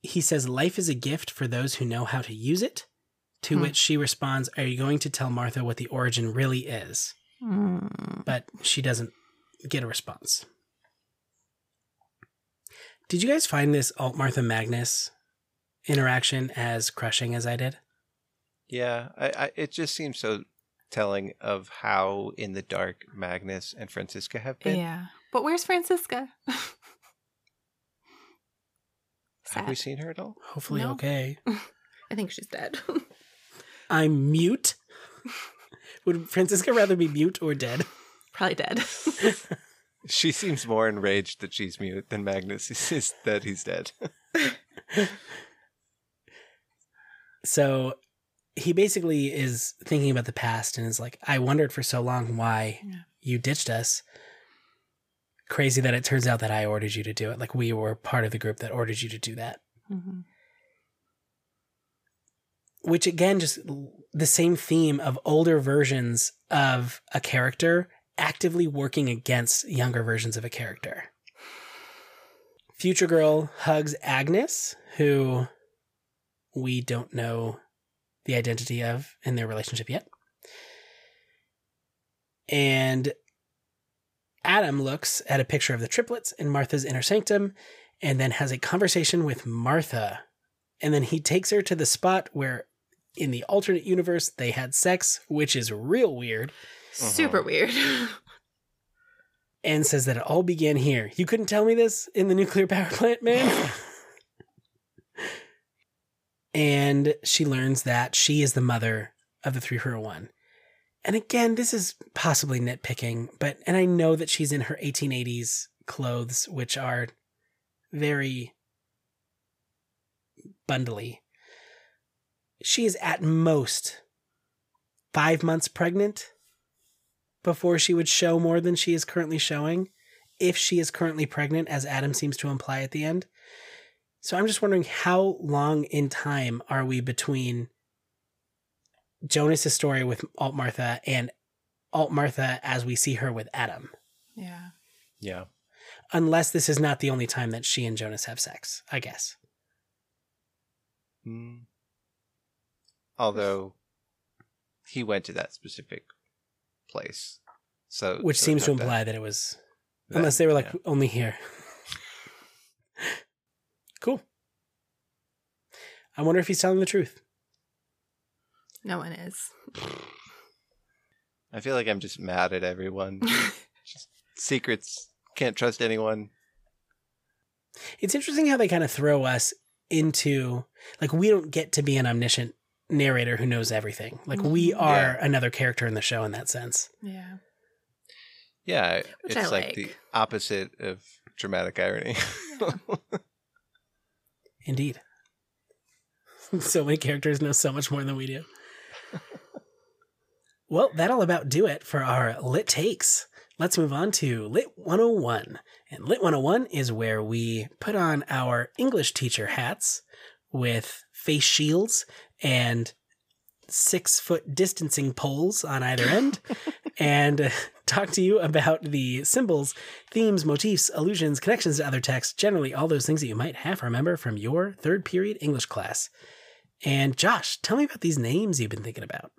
He says life is a gift for those who know how to use it. To Hmm. which she responds, Are you going to tell Martha what the origin really is? Mm. But she doesn't get a response. Did you guys find this Alt Martha Magnus interaction as crushing as I did? Yeah. I, I it just seems so telling of how in the dark Magnus and Franziska have been. Yeah. But where's Franziska? *laughs* Have we seen her at all? Hopefully, No. okay. *laughs* I think she's dead. *laughs* I'm mute. Would Franziska rather be mute or dead? Probably dead. She seems more enraged that she's mute than Magnus is, is that he's dead. So he basically is thinking about the past and is like, I wondered for so long why Yeah. you ditched us. Crazy that it turns out that I ordered you to do it. Like we were part of the group that ordered you to do that. hmm Which again, just the same theme of older versions of a character actively working against younger versions of a character. Future Girl hugs Agnes, who we don't know the identity of in their relationship yet. And Adam looks at a picture of the triplets in Martha's inner sanctum and then has a conversation with Martha. And then he takes her to the spot where in the alternate universe they had sex, which is real weird, Super Mhm. weird. *laughs* and says that it all began here. You couldn't tell me this in the nuclear power plant, man? *laughs* and she learns that she is the mother of the 301. And again, this is possibly nitpicking, but and I know that she's in her 1880s clothes, which are very bundly. She is at most five months pregnant before she would show more than she is currently showing, if she is currently pregnant, as Adam seems to imply at the end. So I'm just wondering how long in time are we between Jonas's story with Alt Martha and Alt Martha as we see her with Adam? Yeah. Yeah. Unless this is not the only time that she and Jonas have sex, I guess. Mm. Although he went to that specific place, so Which so seems to not that- imply that it was that- unless they were like yeah. only here. Cool. I wonder if he's telling the truth. No one is. I feel like I'm just mad at everyone. *laughs* just secrets. Can't trust anyone. It's interesting how they kind of throw us into like we don't get to be an omniscient narrator who knows everything. Like we Mhm. are Yeah. another character in the show in that sense. Yeah. Yeah, Which it's I like. the opposite of dramatic irony. *laughs* Indeed. *laughs* so many characters know so much more than we do. *laughs* well, that'll about do it for our lit takes. Let's move on to Lit 101. And Lit 101 is where we put on our English teacher hats with face shields and six foot distancing poles on either end *laughs* and talk to you about the symbols, themes, motifs, allusions, connections to other texts, generally all those things that you might half remember from your third period English class. And Josh, tell me about these names you've been thinking about.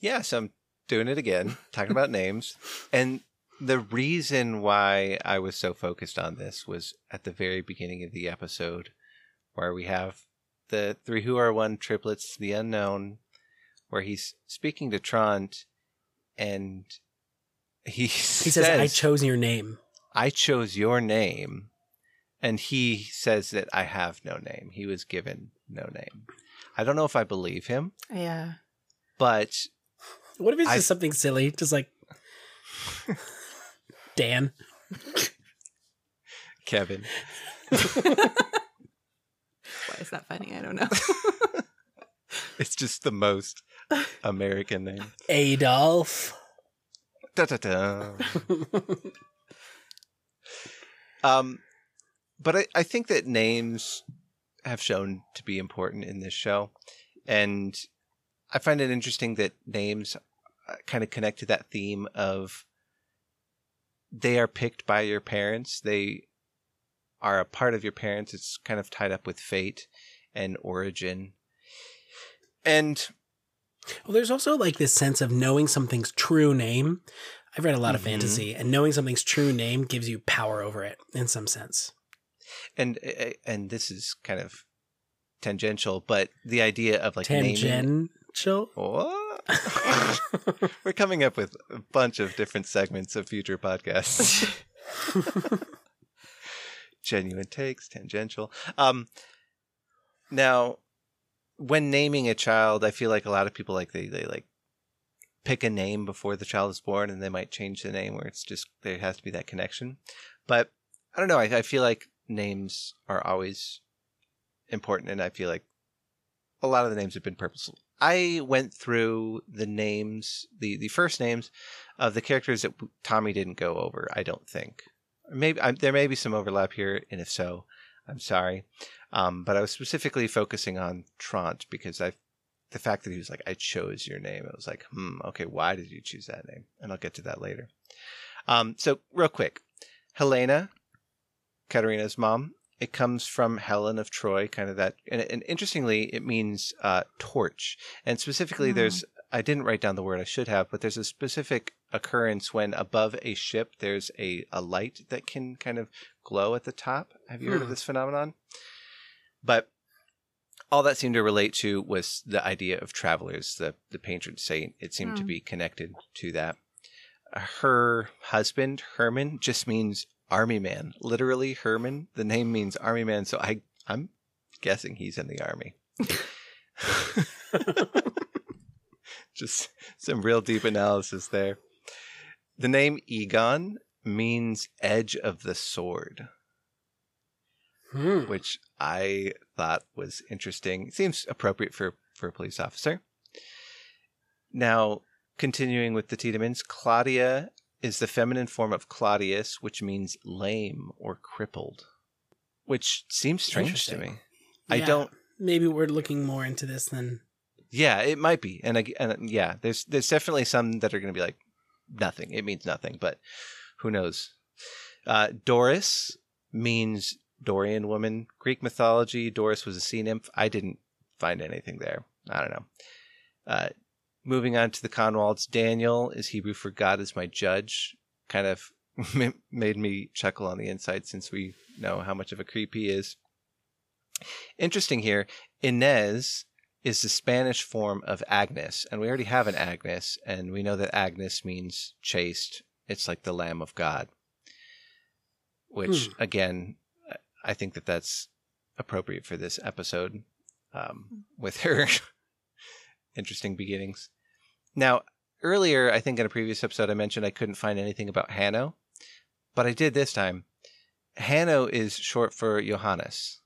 yeah, so I'm doing it again, talking about names. And the reason why I was so focused on this was at the very beginning of the episode, where we have the three who are one triplets, the unknown, where he's speaking to Tronte, and he, He says, I chose your name. I chose your name. And he says that I have no name. He was given no name. I don't know if I believe him, Yeah. but What if it's I- just something silly? Just like *laughs* Dan. Kevin. Why is that funny? I don't know. *laughs* It's just the most American name. Adolf. Da, da, da. Um, but I, I think that names have shown to be important in this show. And I find it interesting that names kind of connect to that theme of they are picked by your parents. They are a part of your parents. It's kind of tied up with fate and origin. And Well, there's also like this sense of knowing something's true name. I've read a lot of Mhm. fantasy, and knowing something's true name gives you power over it in some sense. and and this is kind of tangential, but the idea of like naming Tangential. *laughs* We're coming up with a bunch of different segments of future podcasts. *laughs* *laughs* Genuine takes, tangential. Um, now, when naming a child, I feel like a lot of people like they they like pick a name before the child is born, and they might change the name where it's just there has to be that connection. But I don't know. I, I feel like names are always important, and I feel like a lot of the names have been purposeful. I went through the names, the the first names of the characters that Tommy didn't go over. I don't think. Maybe I, there may be some overlap here, and if so, I'm sorry. Um, but I was specifically focusing on Tronte because I, the fact that he was like, "I chose your name," it was like, hmm, okay, why did you choose that name? And I'll get to that later. Um, so real quick, Helena, Katharina's mom, it comes from Helen of Troy, kind of that. And, and interestingly, it means uh, torch. And specifically, Hmm. there's I didn't write down the word I should have, but there's a specific occurrence when above a ship there's a, a light that can kind of glow at the top. Have you heard of Hmm. this phenomenon? But all that seemed to relate to was the idea of travelers, the the patron saint. It seemed to Hmm. be connected to that. Her husband Hermann just means army man. Literally, Herman. The name means army man. So I I'm guessing he's in the army. *laughs* *laughs* Just some real deep analysis there. The name Egon means edge of the sword, Hmm. which I thought was interesting. It seems appropriate for, for a police officer. Now, continuing with the Tiedemanns, Claudia is the feminine form of Claudius, which means lame or crippled, which seems strange to me. I don't Maybe we're looking more into this than. Yeah, it might be, and, and yeah, there's there's definitely some that are going to be like nothing. It means nothing, but who knows? Uh, Doris means Dorian woman. Greek mythology, Doris was a sea nymph. I didn't find anything there. I don't know. Uh, moving on to the Kahnwalds, Daniel is Hebrew for God is my judge. Kind of *laughs* made me chuckle on the inside since we know how much of a creep he is. Interesting here, Inez is the Spanish form of Agnes, and we already have an Agnes, and we know that Agnes means chaste. It's like the Lamb of God, which again, I think that that's appropriate for this episode um, with her *laughs* interesting beginnings. Now, earlier, I think in a previous episode, I mentioned I couldn't find anything about Hanno, but I did this time. Hanno is short for Johannes.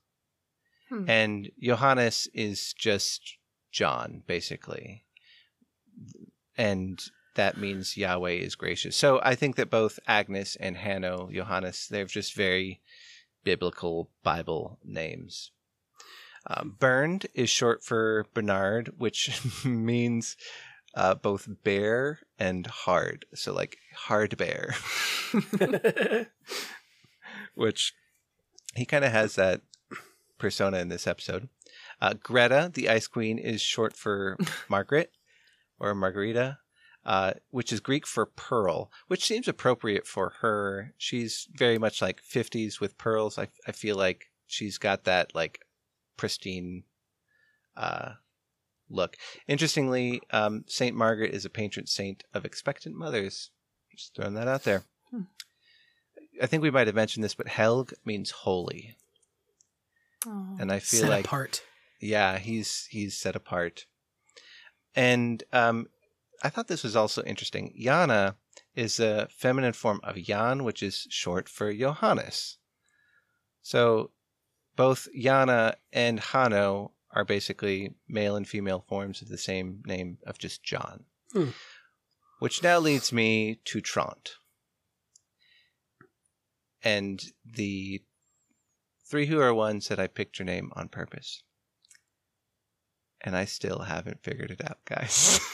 Hmm. And Johannes is just John, basically. And that means Yahweh is gracious. So I think that both Agnes and Hanno, Johannes, they're just very biblical Bible names. Um, Bernd is short for Bernard, which *laughs* means uh, both bear and hard. So, like, hard bear, *laughs* *laughs* which he kind of has that persona in this episode. Uh, Greta, the Ice Queen, is short for Margaret or Margarita, uh, which is Greek for pearl, which seems appropriate for her. She's very much like 50s with pearls. I, I feel like she's got that like pristine uh, look. Interestingly, um, Saint Margaret is a patron saint of expectant mothers. Just throwing that out there. Hmm. I think we might have mentioned this, but Helge means holy, Oh. and I feel set like apart. yeah, he's he's set apart. And um, I thought this was also interesting. Jana is a feminine form of Jan, which is short for Johannes. So both Jana and Hanno are basically male and female forms of the same name of just John. Hmm. Which now leads me to Tronte. And the three who are one said I picked your name on purpose. And I still haven't figured it out, guys. *laughs*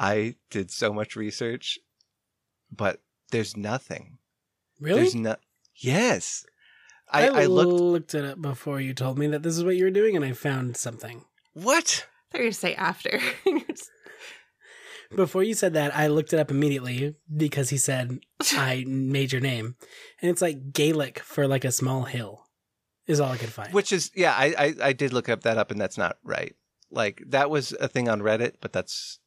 I did so much research, but there's nothing. Really? There's no. Yes, I, I, I looked. looked it up before you told me that this is what you were doing, and I found something. What? I thought you were gonna say after. *laughs* Before you said that, I looked it up immediately because he said *laughs* I made your name, and it's like Gaelic for like a small hill, is all I could find. Which is yeah, I, I I did look up that up, and that's not right. Like that was a thing on Reddit, but that's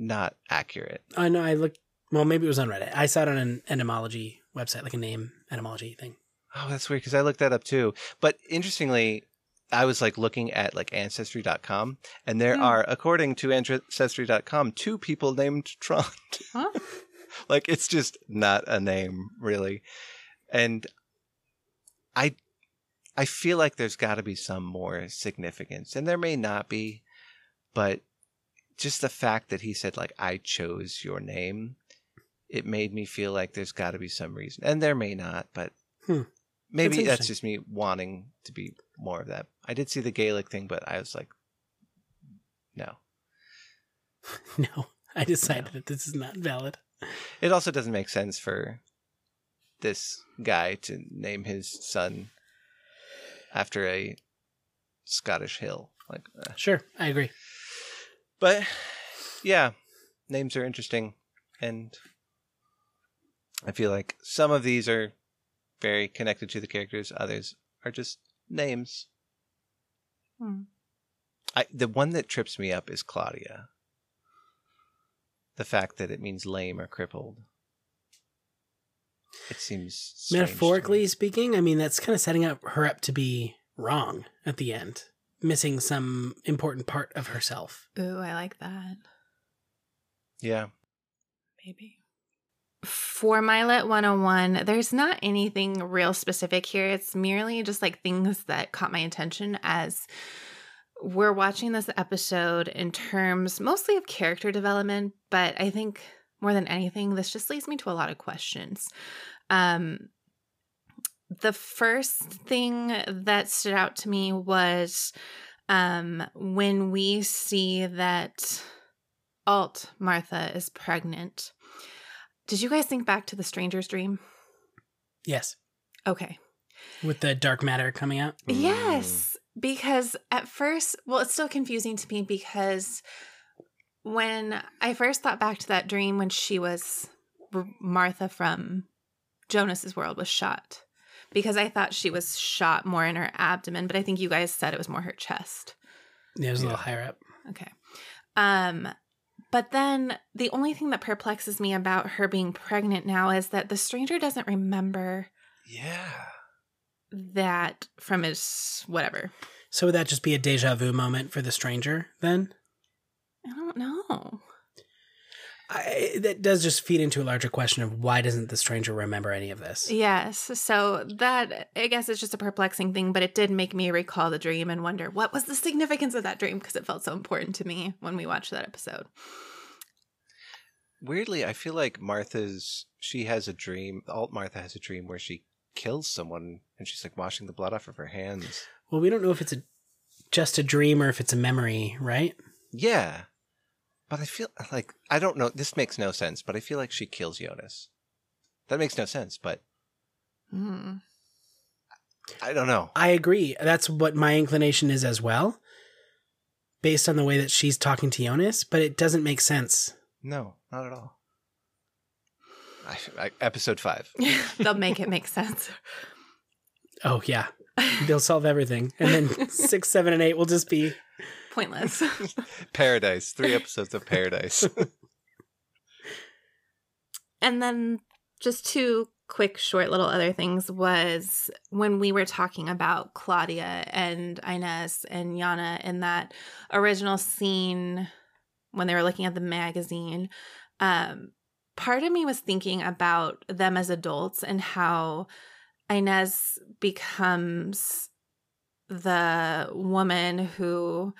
not accurate. I know I looked. Well, maybe it was on Reddit. I saw it on an etymology website, like a name etymology thing. Oh, that's weird because I looked that up too. But interestingly, I was like looking at like ancestry.com and there Hmm. are according to ancestry.com two people named Tronte. huh? *laughs* like it's just not a name really. And I I feel like there's got to be some more significance and there may not be, but just the fact that he said like I chose your name, it made me feel like there's got to be some reason. And there may not, but Hmm. maybe That's that's, just me wanting to be more of that. I did see the Gaelic thing, but I was like no. *laughs* No, I decided that this is not valid. It also doesn't make sense for this guy to name his son after a Scottish hill. Like, uh, Sure, I agree. But yeah, names are interesting, and I feel like some of these are very connected to the characters. Others are just names. Hmm. I, the one that trips me up is Claudia. The fact that it means lame or crippled. It seems strange to me. Metaphorically speaking, I mean that's kind of setting up her up to be wrong at the end, missing some important part of herself. Ooh, I like that. Yeah. Maybe. For my Lit 101, there's not anything real specific here. It's merely just like things that caught my attention as we're watching this episode in terms mostly of character development, but I think more than anything, this just leads me to a lot of questions. Um, the first thing that stood out to me was um, when we see that Alt Martha is pregnant. Did you guys think back to the stranger's dream? Yes, Okay. with the dark matter coming out. Yes, because at first, well, it's still confusing to me because when I first thought back to that dream when she was Martha from Jonas's world was shot, because I thought she was shot more in her abdomen, but I think you guys said it was more her chest. Yeah, it was a little higher up. Okay. Um but then the only thing that perplexes me about her being pregnant now is that the stranger doesn't remember Yeah. that from his whatever. So would that just be a deja vu moment for the stranger then? I don't know. I, that does just feed into a larger question of why doesn't the stranger remember any of this? Yes. So that I guess is just a perplexing thing, but it did make me recall the dream and wonder what was the significance of that dream because it felt so important to me when we watched that episode. Weirdly, I feel like Martha's she has a dream. Alt Martha has a dream where she kills someone and she's like washing the blood off of her hands. Well, we don't know if it's a just a dream or if it's a memory, right? Yeah. But I feel like I don't know. This makes no sense. But I feel like she kills Jonas. That makes no sense. But Hmm. I don't know. I agree. That's what my inclination is as well, based on the way that she's talking to Jonas, but it doesn't make sense. No, not at all. I, I, episode five. *laughs* They'll make it make sense. Oh, yeah. They'll solve everything. And then *laughs* six, seven, and eight will just be Pointless. *laughs* Paradise. Three episodes of Paradise. *laughs* And then just two quick, short little other things was when we were talking about Claudia and Inez and Jana in that original scene when they were looking at the magazine. Um, part of me was thinking about them as adults and how Inez becomes the woman who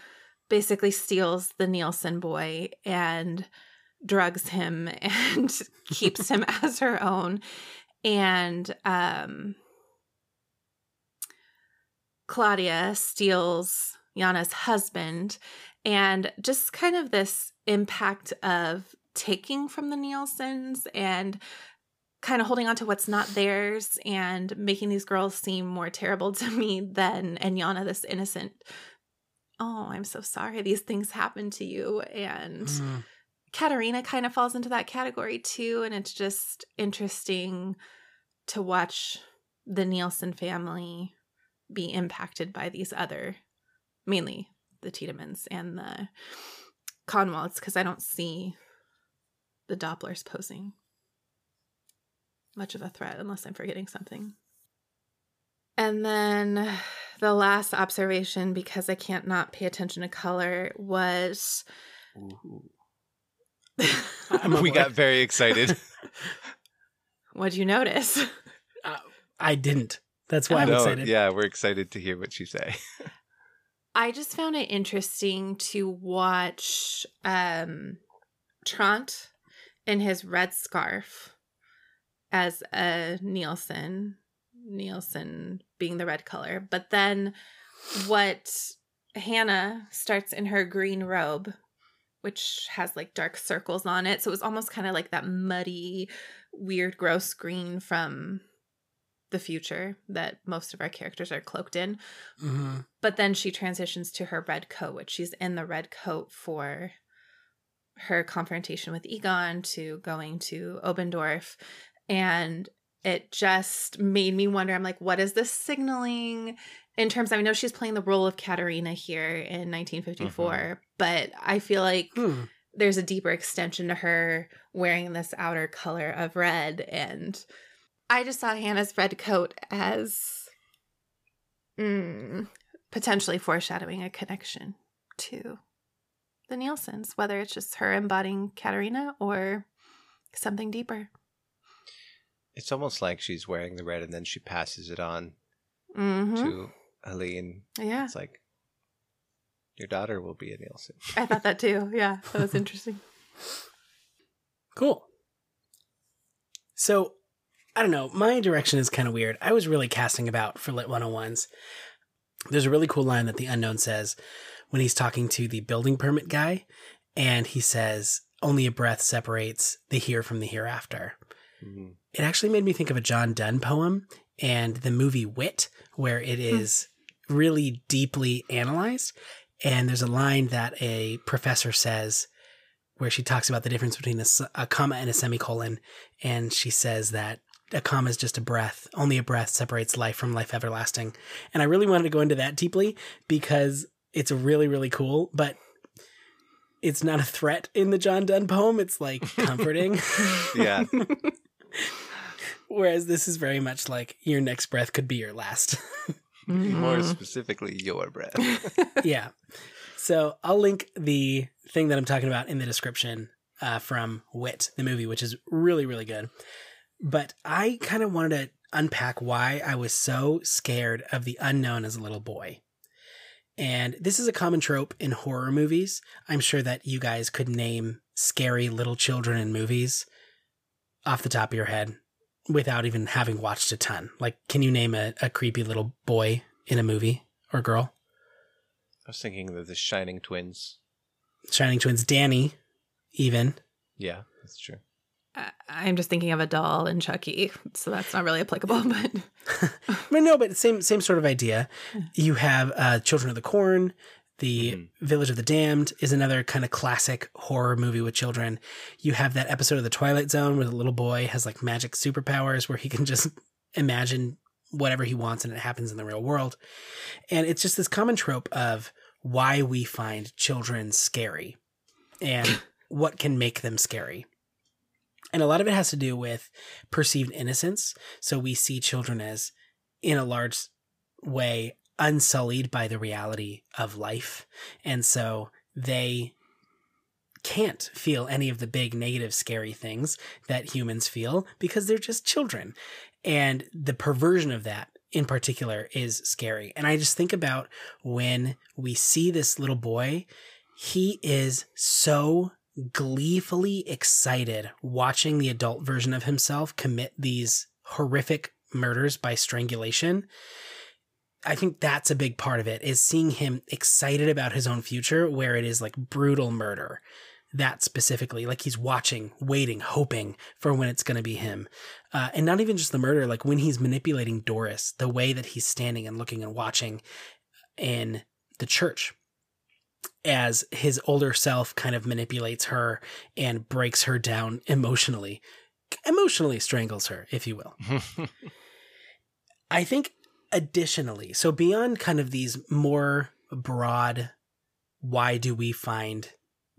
basically steals the Nielsen boy and drugs him *laughs* and keeps him *laughs* as her own. And um Claudia steals Jana's husband and just kind of this impact of taking from the Nielsen's and kind of holding on to what's not theirs and making these girls seem more terrible *laughs* to me than and Jana this innocent oh I'm so sorry these things happened to you and Mm. Katharina kind of falls into that category too, and it's just interesting to watch the Nielsen family be impacted by these other, mainly the Tiedemanns and the Kahnwalds, because I don't see the Dopplers posing much of a threat unless I'm forgetting something. And then the last observation, because I can't not pay attention to color, was *laughs* we got very excited. *laughs* What'd you notice? I didn't. That's why I'm No, excited. yeah, we're excited to hear what you say. I just found it interesting to watch um Tronte in his red scarf as a Nielsen, Nielsen being the red color, but then what Hannah starts in her green robe, which has like dark circles on it. So it was almost kind of like that muddy, weird, gross green from the future that most of our characters are cloaked in. hmm But then she transitions to her red coat, which she's in the red coat for her confrontation with Egon to going to Oberndorf. And it just made me wonder I'm like, what is this signaling in terms? I know she's playing the role of Katharina here in 1954, but I feel like Hmm. there's a deeper extension to her wearing this outer color of red. And I just saw Hannah's red coat as Mm, potentially foreshadowing a connection to the Nielsen's, whether it's just her embodying Katharina or something deeper. It's almost like she's wearing the red and then she passes it on hmm to Aline. Yeah, It's like your daughter will be a Nielsen. *laughs* I thought that too. Yeah, that was interesting. Cool. So, I don't know. My direction is kind of weird. I was really casting about for Lit 101s. There's a really cool line that the unknown says when he's talking to the building permit guy, and he says, Only a breath separates the here from the hereafter. Mhm. It actually made me think of a John Donne poem and the movie Wit, where it is really deeply analyzed. And there's a line that a professor says where she talks about the difference between a comma and a semicolon. And she says that a comma is just a breath. Only a breath separates life from life everlasting. And I really wanted to go into that deeply because it's really, really cool. But it's not a threat in the John Donne poem. It's like *laughs* comforting. Yeah. *laughs* Whereas this is very much like your next breath could be your last. More Mhm. specifically, your breath. *laughs* yeah. So I'll link the thing that I'm talking about in the description uh, from Wit, the movie, which is really, really good. But I kind of wanted to unpack why I was so scared of the unknown as a little boy. And this is a common trope in horror movies. I'm sure that you guys could name scary little children in movies off the top of your head without even having watched a ton. Like, can you name a, a creepy little boy in a movie or girl? I was thinking of the Shining Twins. Shining Twins, Danny, even. Yeah, that's true. I- I'm just thinking of a doll and Chucky, so that's not really applicable. *laughs* But *laughs* But no, but same same sort of idea. You have uh, Children of the Corn, the Mhm. Village of the Damned is another kind of classic horror movie with children. You have that episode of the Twilight Zone where the little boy has like magic superpowers where he can *laughs* just imagine whatever he wants and it happens in the real world. And it's just this common trope of why we find children scary and *coughs* what can make them scary. And a lot of it has to do with perceived innocence. So we see children as, in a large way, unsullied by the reality of life. And so they can't feel any of the big negative scary things that humans feel because they're just children. And the perversion of that in particular is scary. And I just think about when we see this little boy, he is so gleefully excited watching the adult version of himself commit these horrific murders by strangulation. I think that's a big part of it is seeing him excited about his own future where it is like brutal murder. That specifically, like he's watching, waiting, hoping for when it's going to be him. Uh, and not even just the murder, like when he's manipulating Doris, the way that he's standing and looking and watching in the church as his older self kind of manipulates her and breaks her down emotionally, emotionally strangles her, if you will. *laughs* I think additionally, so beyond kind of these more broad, why do we find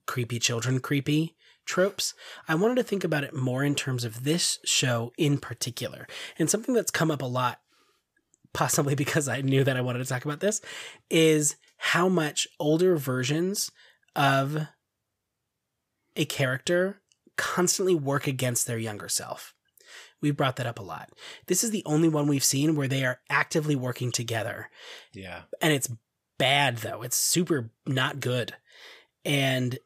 creepy children creepy tropes, I wanted to think about it more in terms of this show in particular. And something that's come up a lot, possibly *laughs* because I knew that I wanted to talk about this, is how much older versions of a character constantly work against their younger self. We brought that up a lot. This is the only one we've seen where they are actively working together. yeah. And it's bad, though. It's super not good. And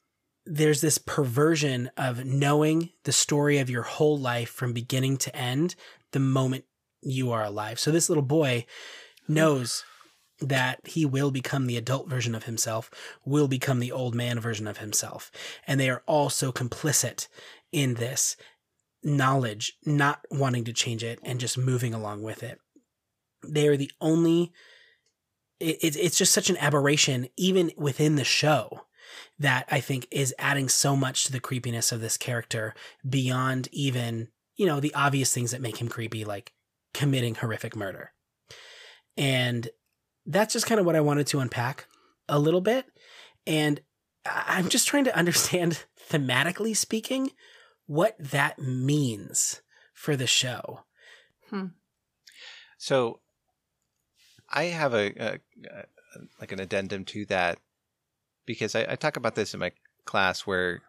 there's this perversion of knowing the story of your whole life from beginning to end the moment you are alive. So this little boy knows that he will become the adult version of himself, will become the old man version of himself. And they are all so complicit in this knowledge, not wanting to change it and just moving along with it. They are the only, it, it, it's just such an aberration, even within the show, that I think is adding so much to the creepiness of this character beyond even, you know, the obvious things that make him creepy, like committing horrific murder. And that's just kind of what I wanted to unpack a little bit. And I'm just trying to *laughs* understand, thematically speaking, what that means for the show. Hmm. So I have a, a, a like an addendum to that because I, I talk about this in my class where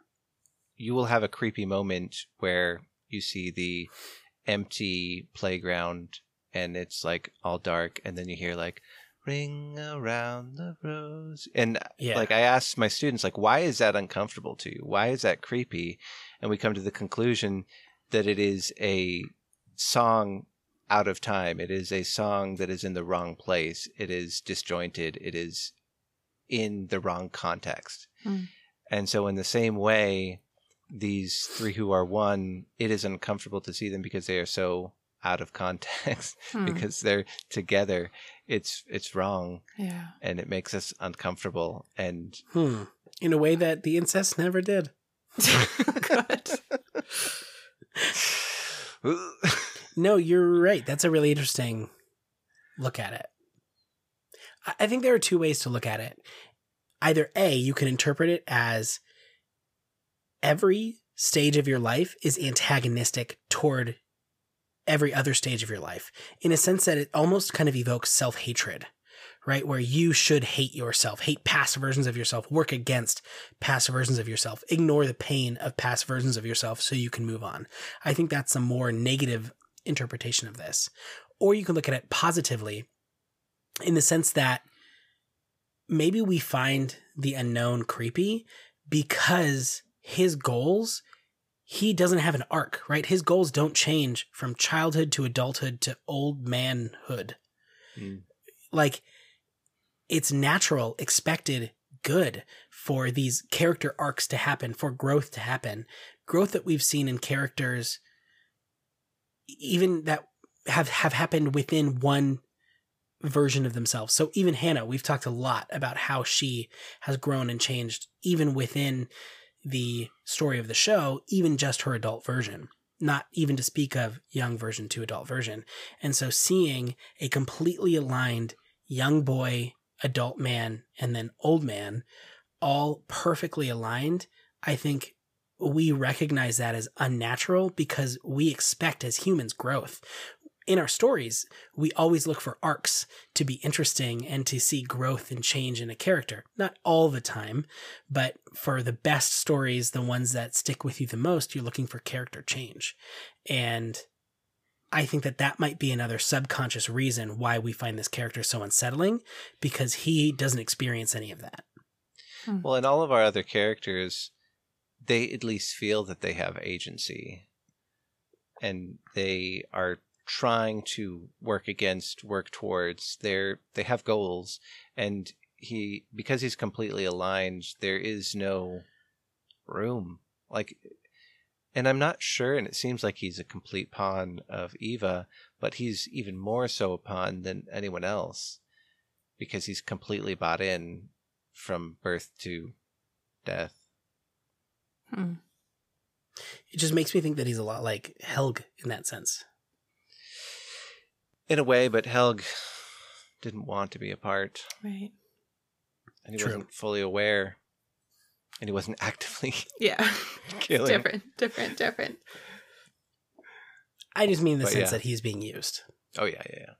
you will have a creepy moment where you see the empty playground and it's like all dark and then you hear like ring around the rose and Yeah. like i asked my students like why is that uncomfortable to you why is that creepy and we come to the conclusion that it is a song out of time it is a song that is in the wrong place it is disjointed it is in the wrong context Hmm. and so in the same way these three who are one it is uncomfortable to see them because they are so out of context *laughs* Hmm. because they're together it's it's wrong yeah. and it makes us uncomfortable and Hmm. In a way that the incest never did. Good. *laughs* No, you're right. That's a really interesting look at it. I- think there are two ways to look at it. Either A, you can interpret it as every stage of your life is antagonistic toward every other stage of your life, in a sense that it almost kind of evokes self hatred, right? Where you should hate yourself, hate past versions of yourself, work against past versions of yourself, ignore the pain of past versions of yourself so you can move on. I think that's a more negative interpretation of this. Or you can look at it positively in the sense that maybe we find the unknown creepy because his goals, he doesn't have an arc, right? His goals don't change from childhood to adulthood to old manhood. Mm. Like, it's natural, expected good for these character arcs to happen, for growth to happen. Growth that we've seen in characters even that have have happened within one version of themselves. So even Hannah, we've talked a lot about how she has grown and changed even within the story of the show, even just her adult version. Not even to speak of young version to adult version. And so seeing a completely aligned young boy, adult man, and then old man all perfectly aligned, I think we recognize that as unnatural because we expect as humans growth. In our stories, we always look for arcs to be interesting and to see growth and change in a character. Not all the time, but for the best stories, the ones that stick with you the most, you're looking for character change. And I think that that might be another subconscious reason why we find this character so unsettling because he doesn't experience any of that. Hmm. well in all of our other characters they at least feel that they have agency. And they are trying to work against work towards their they have goals. And he because he's completely aligned there is no room. Like and i'm not sure and it seems like he's a complete pawn of eva but he's even more so a pawn than anyone else because he's completely bought in from birth to death Hmm. It just makes me think that he's a lot like Helge in that sense. in a way, but Helge didn't want to be a part, Right. and he True. wasn't fully aware, and he wasn't *laughs* actively Yeah. *laughs* killing. different, different, different. I just mean the But sense yeah. that he's being used. Oh yeah, yeah, yeah.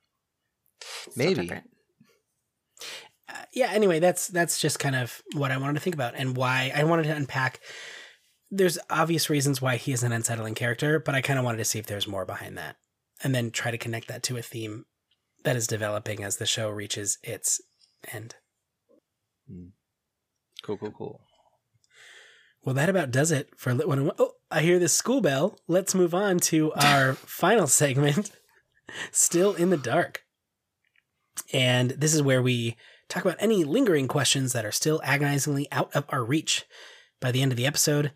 Still Maybe. different. Uh, yeah. Anyway, that's that's just kind of what I wanted to think about and why I wanted to unpack. There's obvious reasons why he is an unsettling character, but I kind of wanted to see if there's more behind that, and then try to connect that to a theme that is developing as the show reaches its end. Cool, cool, cool. Well, that about does it for Lit 101. Oh, I hear the school bell. Let's move on to our *laughs* final segment, Still in the Dark. And this is where we talk about any lingering questions that are still agonizingly out of our reach. By the end of the episode,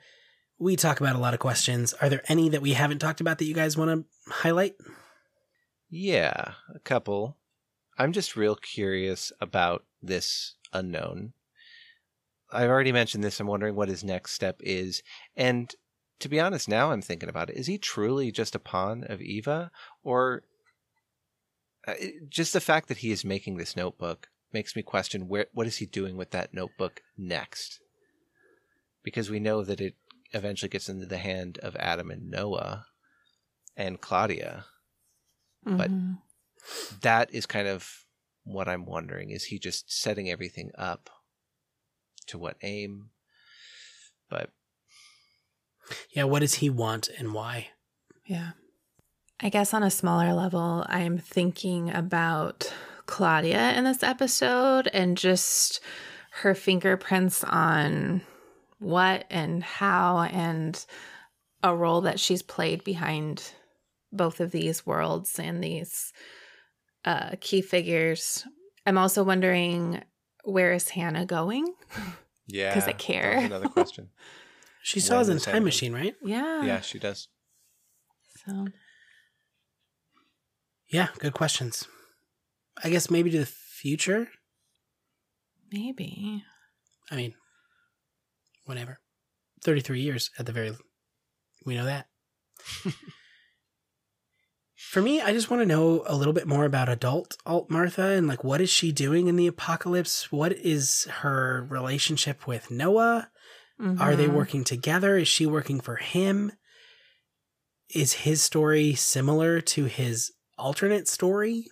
we talk about a lot of questions. Are there any that we haven't talked about that you guys want to highlight? Yeah, a couple. I'm just real curious about this unknown. I've already mentioned this. I'm wondering what his next step is. And to be honest, now I'm thinking about it. Is he truly just a pawn of Eva? Or uh, just the fact that he is making this notebook makes me question where what is he doing with that notebook next? Because we know that it eventually gets into the hand of Adam and Noah and Claudia. But- Mhm. that is kind of what I'm wondering. Is he just setting everything up? To what aim? But Yeah, what does he want and why? Yeah. I guess on a smaller level, I'm thinking about Claudia in this episode and just her fingerprints on what and how and a role that she's played behind both of these worlds and these uh, key figures. I'm also wondering where is Hannah going? Yeah. Because I that was care. Another question. *laughs* She still When has a time happen? machine, right? Yeah. yeah, she does. So Yeah, good questions. I guess maybe to the future. maybe. I mean, whatever. 33 years at the very we know that. *laughs* For me, I just want to know a little bit more about adult Alt Martha and like what is she doing in the apocalypse? What is her relationship with Noah? Are they Mhm. working together? Is she working for him? Is his story similar to his alternate story?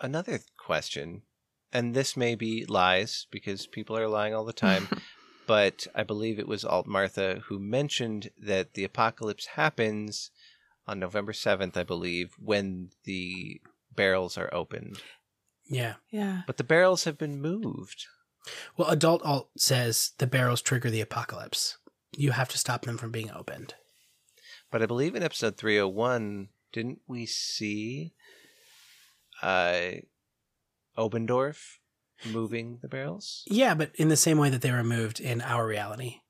Another question, and this may be lies because people are lying all the time, *laughs* but I believe it was Alt Martha who mentioned that the apocalypse happens on November 7th, I believe, when the barrels are opened. Yeah. Yeah. But the barrels have been moved. Well, adult alt says the barrels trigger the apocalypse. You have to stop them from being opened. But I believe in episode 301, didn't we see uh, Oberndorf moving the barrels? Yeah, but in the same way that they were moved in our reality.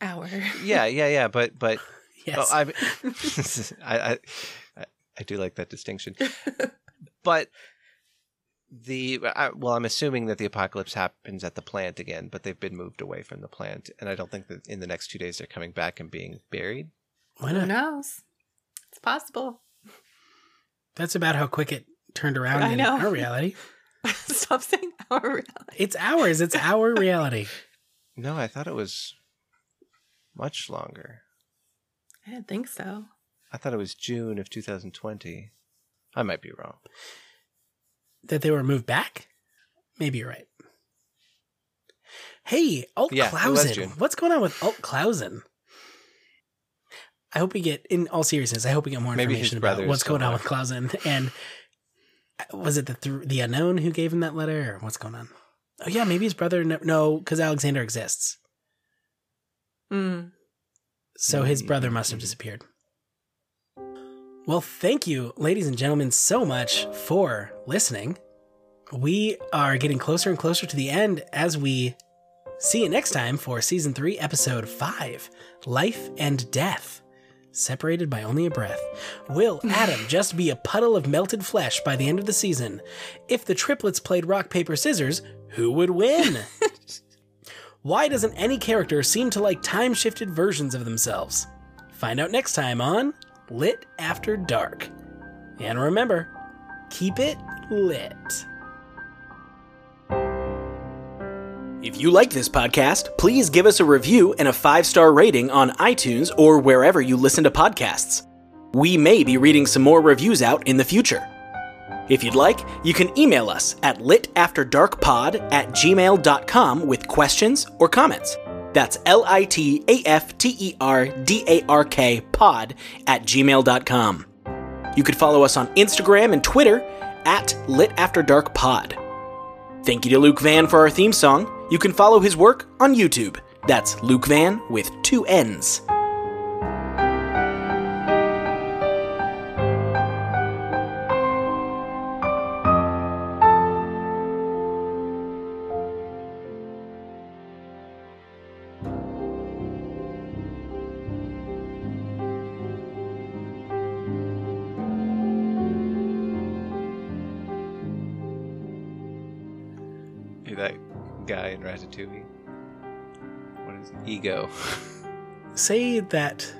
Our. Yeah, yeah, yeah. But but *laughs* Yes. Oh, *laughs* I, *laughs* I, I, I, I do like that distinction. *laughs* but the I, well, I'm assuming that the apocalypse happens at the plant again, but they've been moved away from the plant, and I don't think that in the next two days they're coming back and being buried. Why Who not? knows? It's possible. That's about how quick it turned around I in know. our reality. Stop saying our reality. It's ours. It's our reality. No, I thought it was much longer. I didn't think so. I thought it was June of 2020. I might be wrong. That they were moved back? Maybe you're right. Hey, Alt Yeah, Clausen. What's going on with Alt Clausen? I hope we get, in all seriousness, I hope we get more Maybe information about what's going on with Clausen. And was it the th- the unknown who gave him that letter, or what's going on? Oh yeah, maybe his brother. No, no, because Aleksander exists, Mm. So his brother must have disappeared. Well, thank you, ladies and gentlemen, so much for listening. We are getting closer and closer to the end as we see you next time for season three, episode five Life and Death. Separated by only a breath. Will Adam *laughs* just be a puddle of melted flesh by the end of the season? If the triplets played rock, paper, scissors, who would win? *laughs* Why doesn't any character seem to like time shifted versions of themselves? Find out next time on Lit After Dark. And remember, keep it lit. If you like this podcast, please give us a review and a five star rating on iTunes or wherever you listen to podcasts. We may be reading some more reviews out in the future. If you'd like, you can email us at litafterdarkpod at gmail.com with questions or comments. That's L I T A F T E R D A R K pod at gmail.com. You could follow us on Instagram and Twitter at litafterdarkpod. Thank you to Luke Vann for our theme song. You can follow his work on YouTube. That's Luke Vann with two N's. Ratatouille. What is it? Ego? *laughs* Say that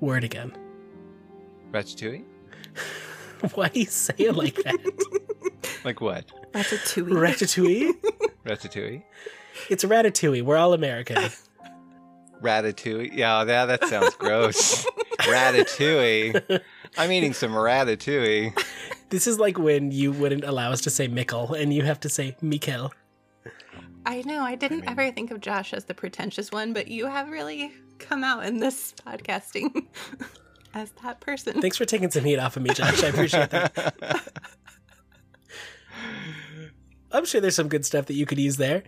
word again. Ratatouille? *laughs* Why do you say it like that? *laughs* Like what? That's a two. Ratatouille? Ratatouille? It's a ratatouille. We're all American. Ratatouille? Yeah, yeah, that sounds gross. ratatouille. I'm eating some ratatouille. This is like when you wouldn't allow us to say Mikkel and you have to say Mikkel. I know. I didn't mean- ever think of Josh as the pretentious one, but you have really come out in this *laughs* podcasting *laughs* as that person. Thanks for taking some heat off of me, Josh. I appreciate that. *laughs* I'm sure there's some good stuff that you could use there.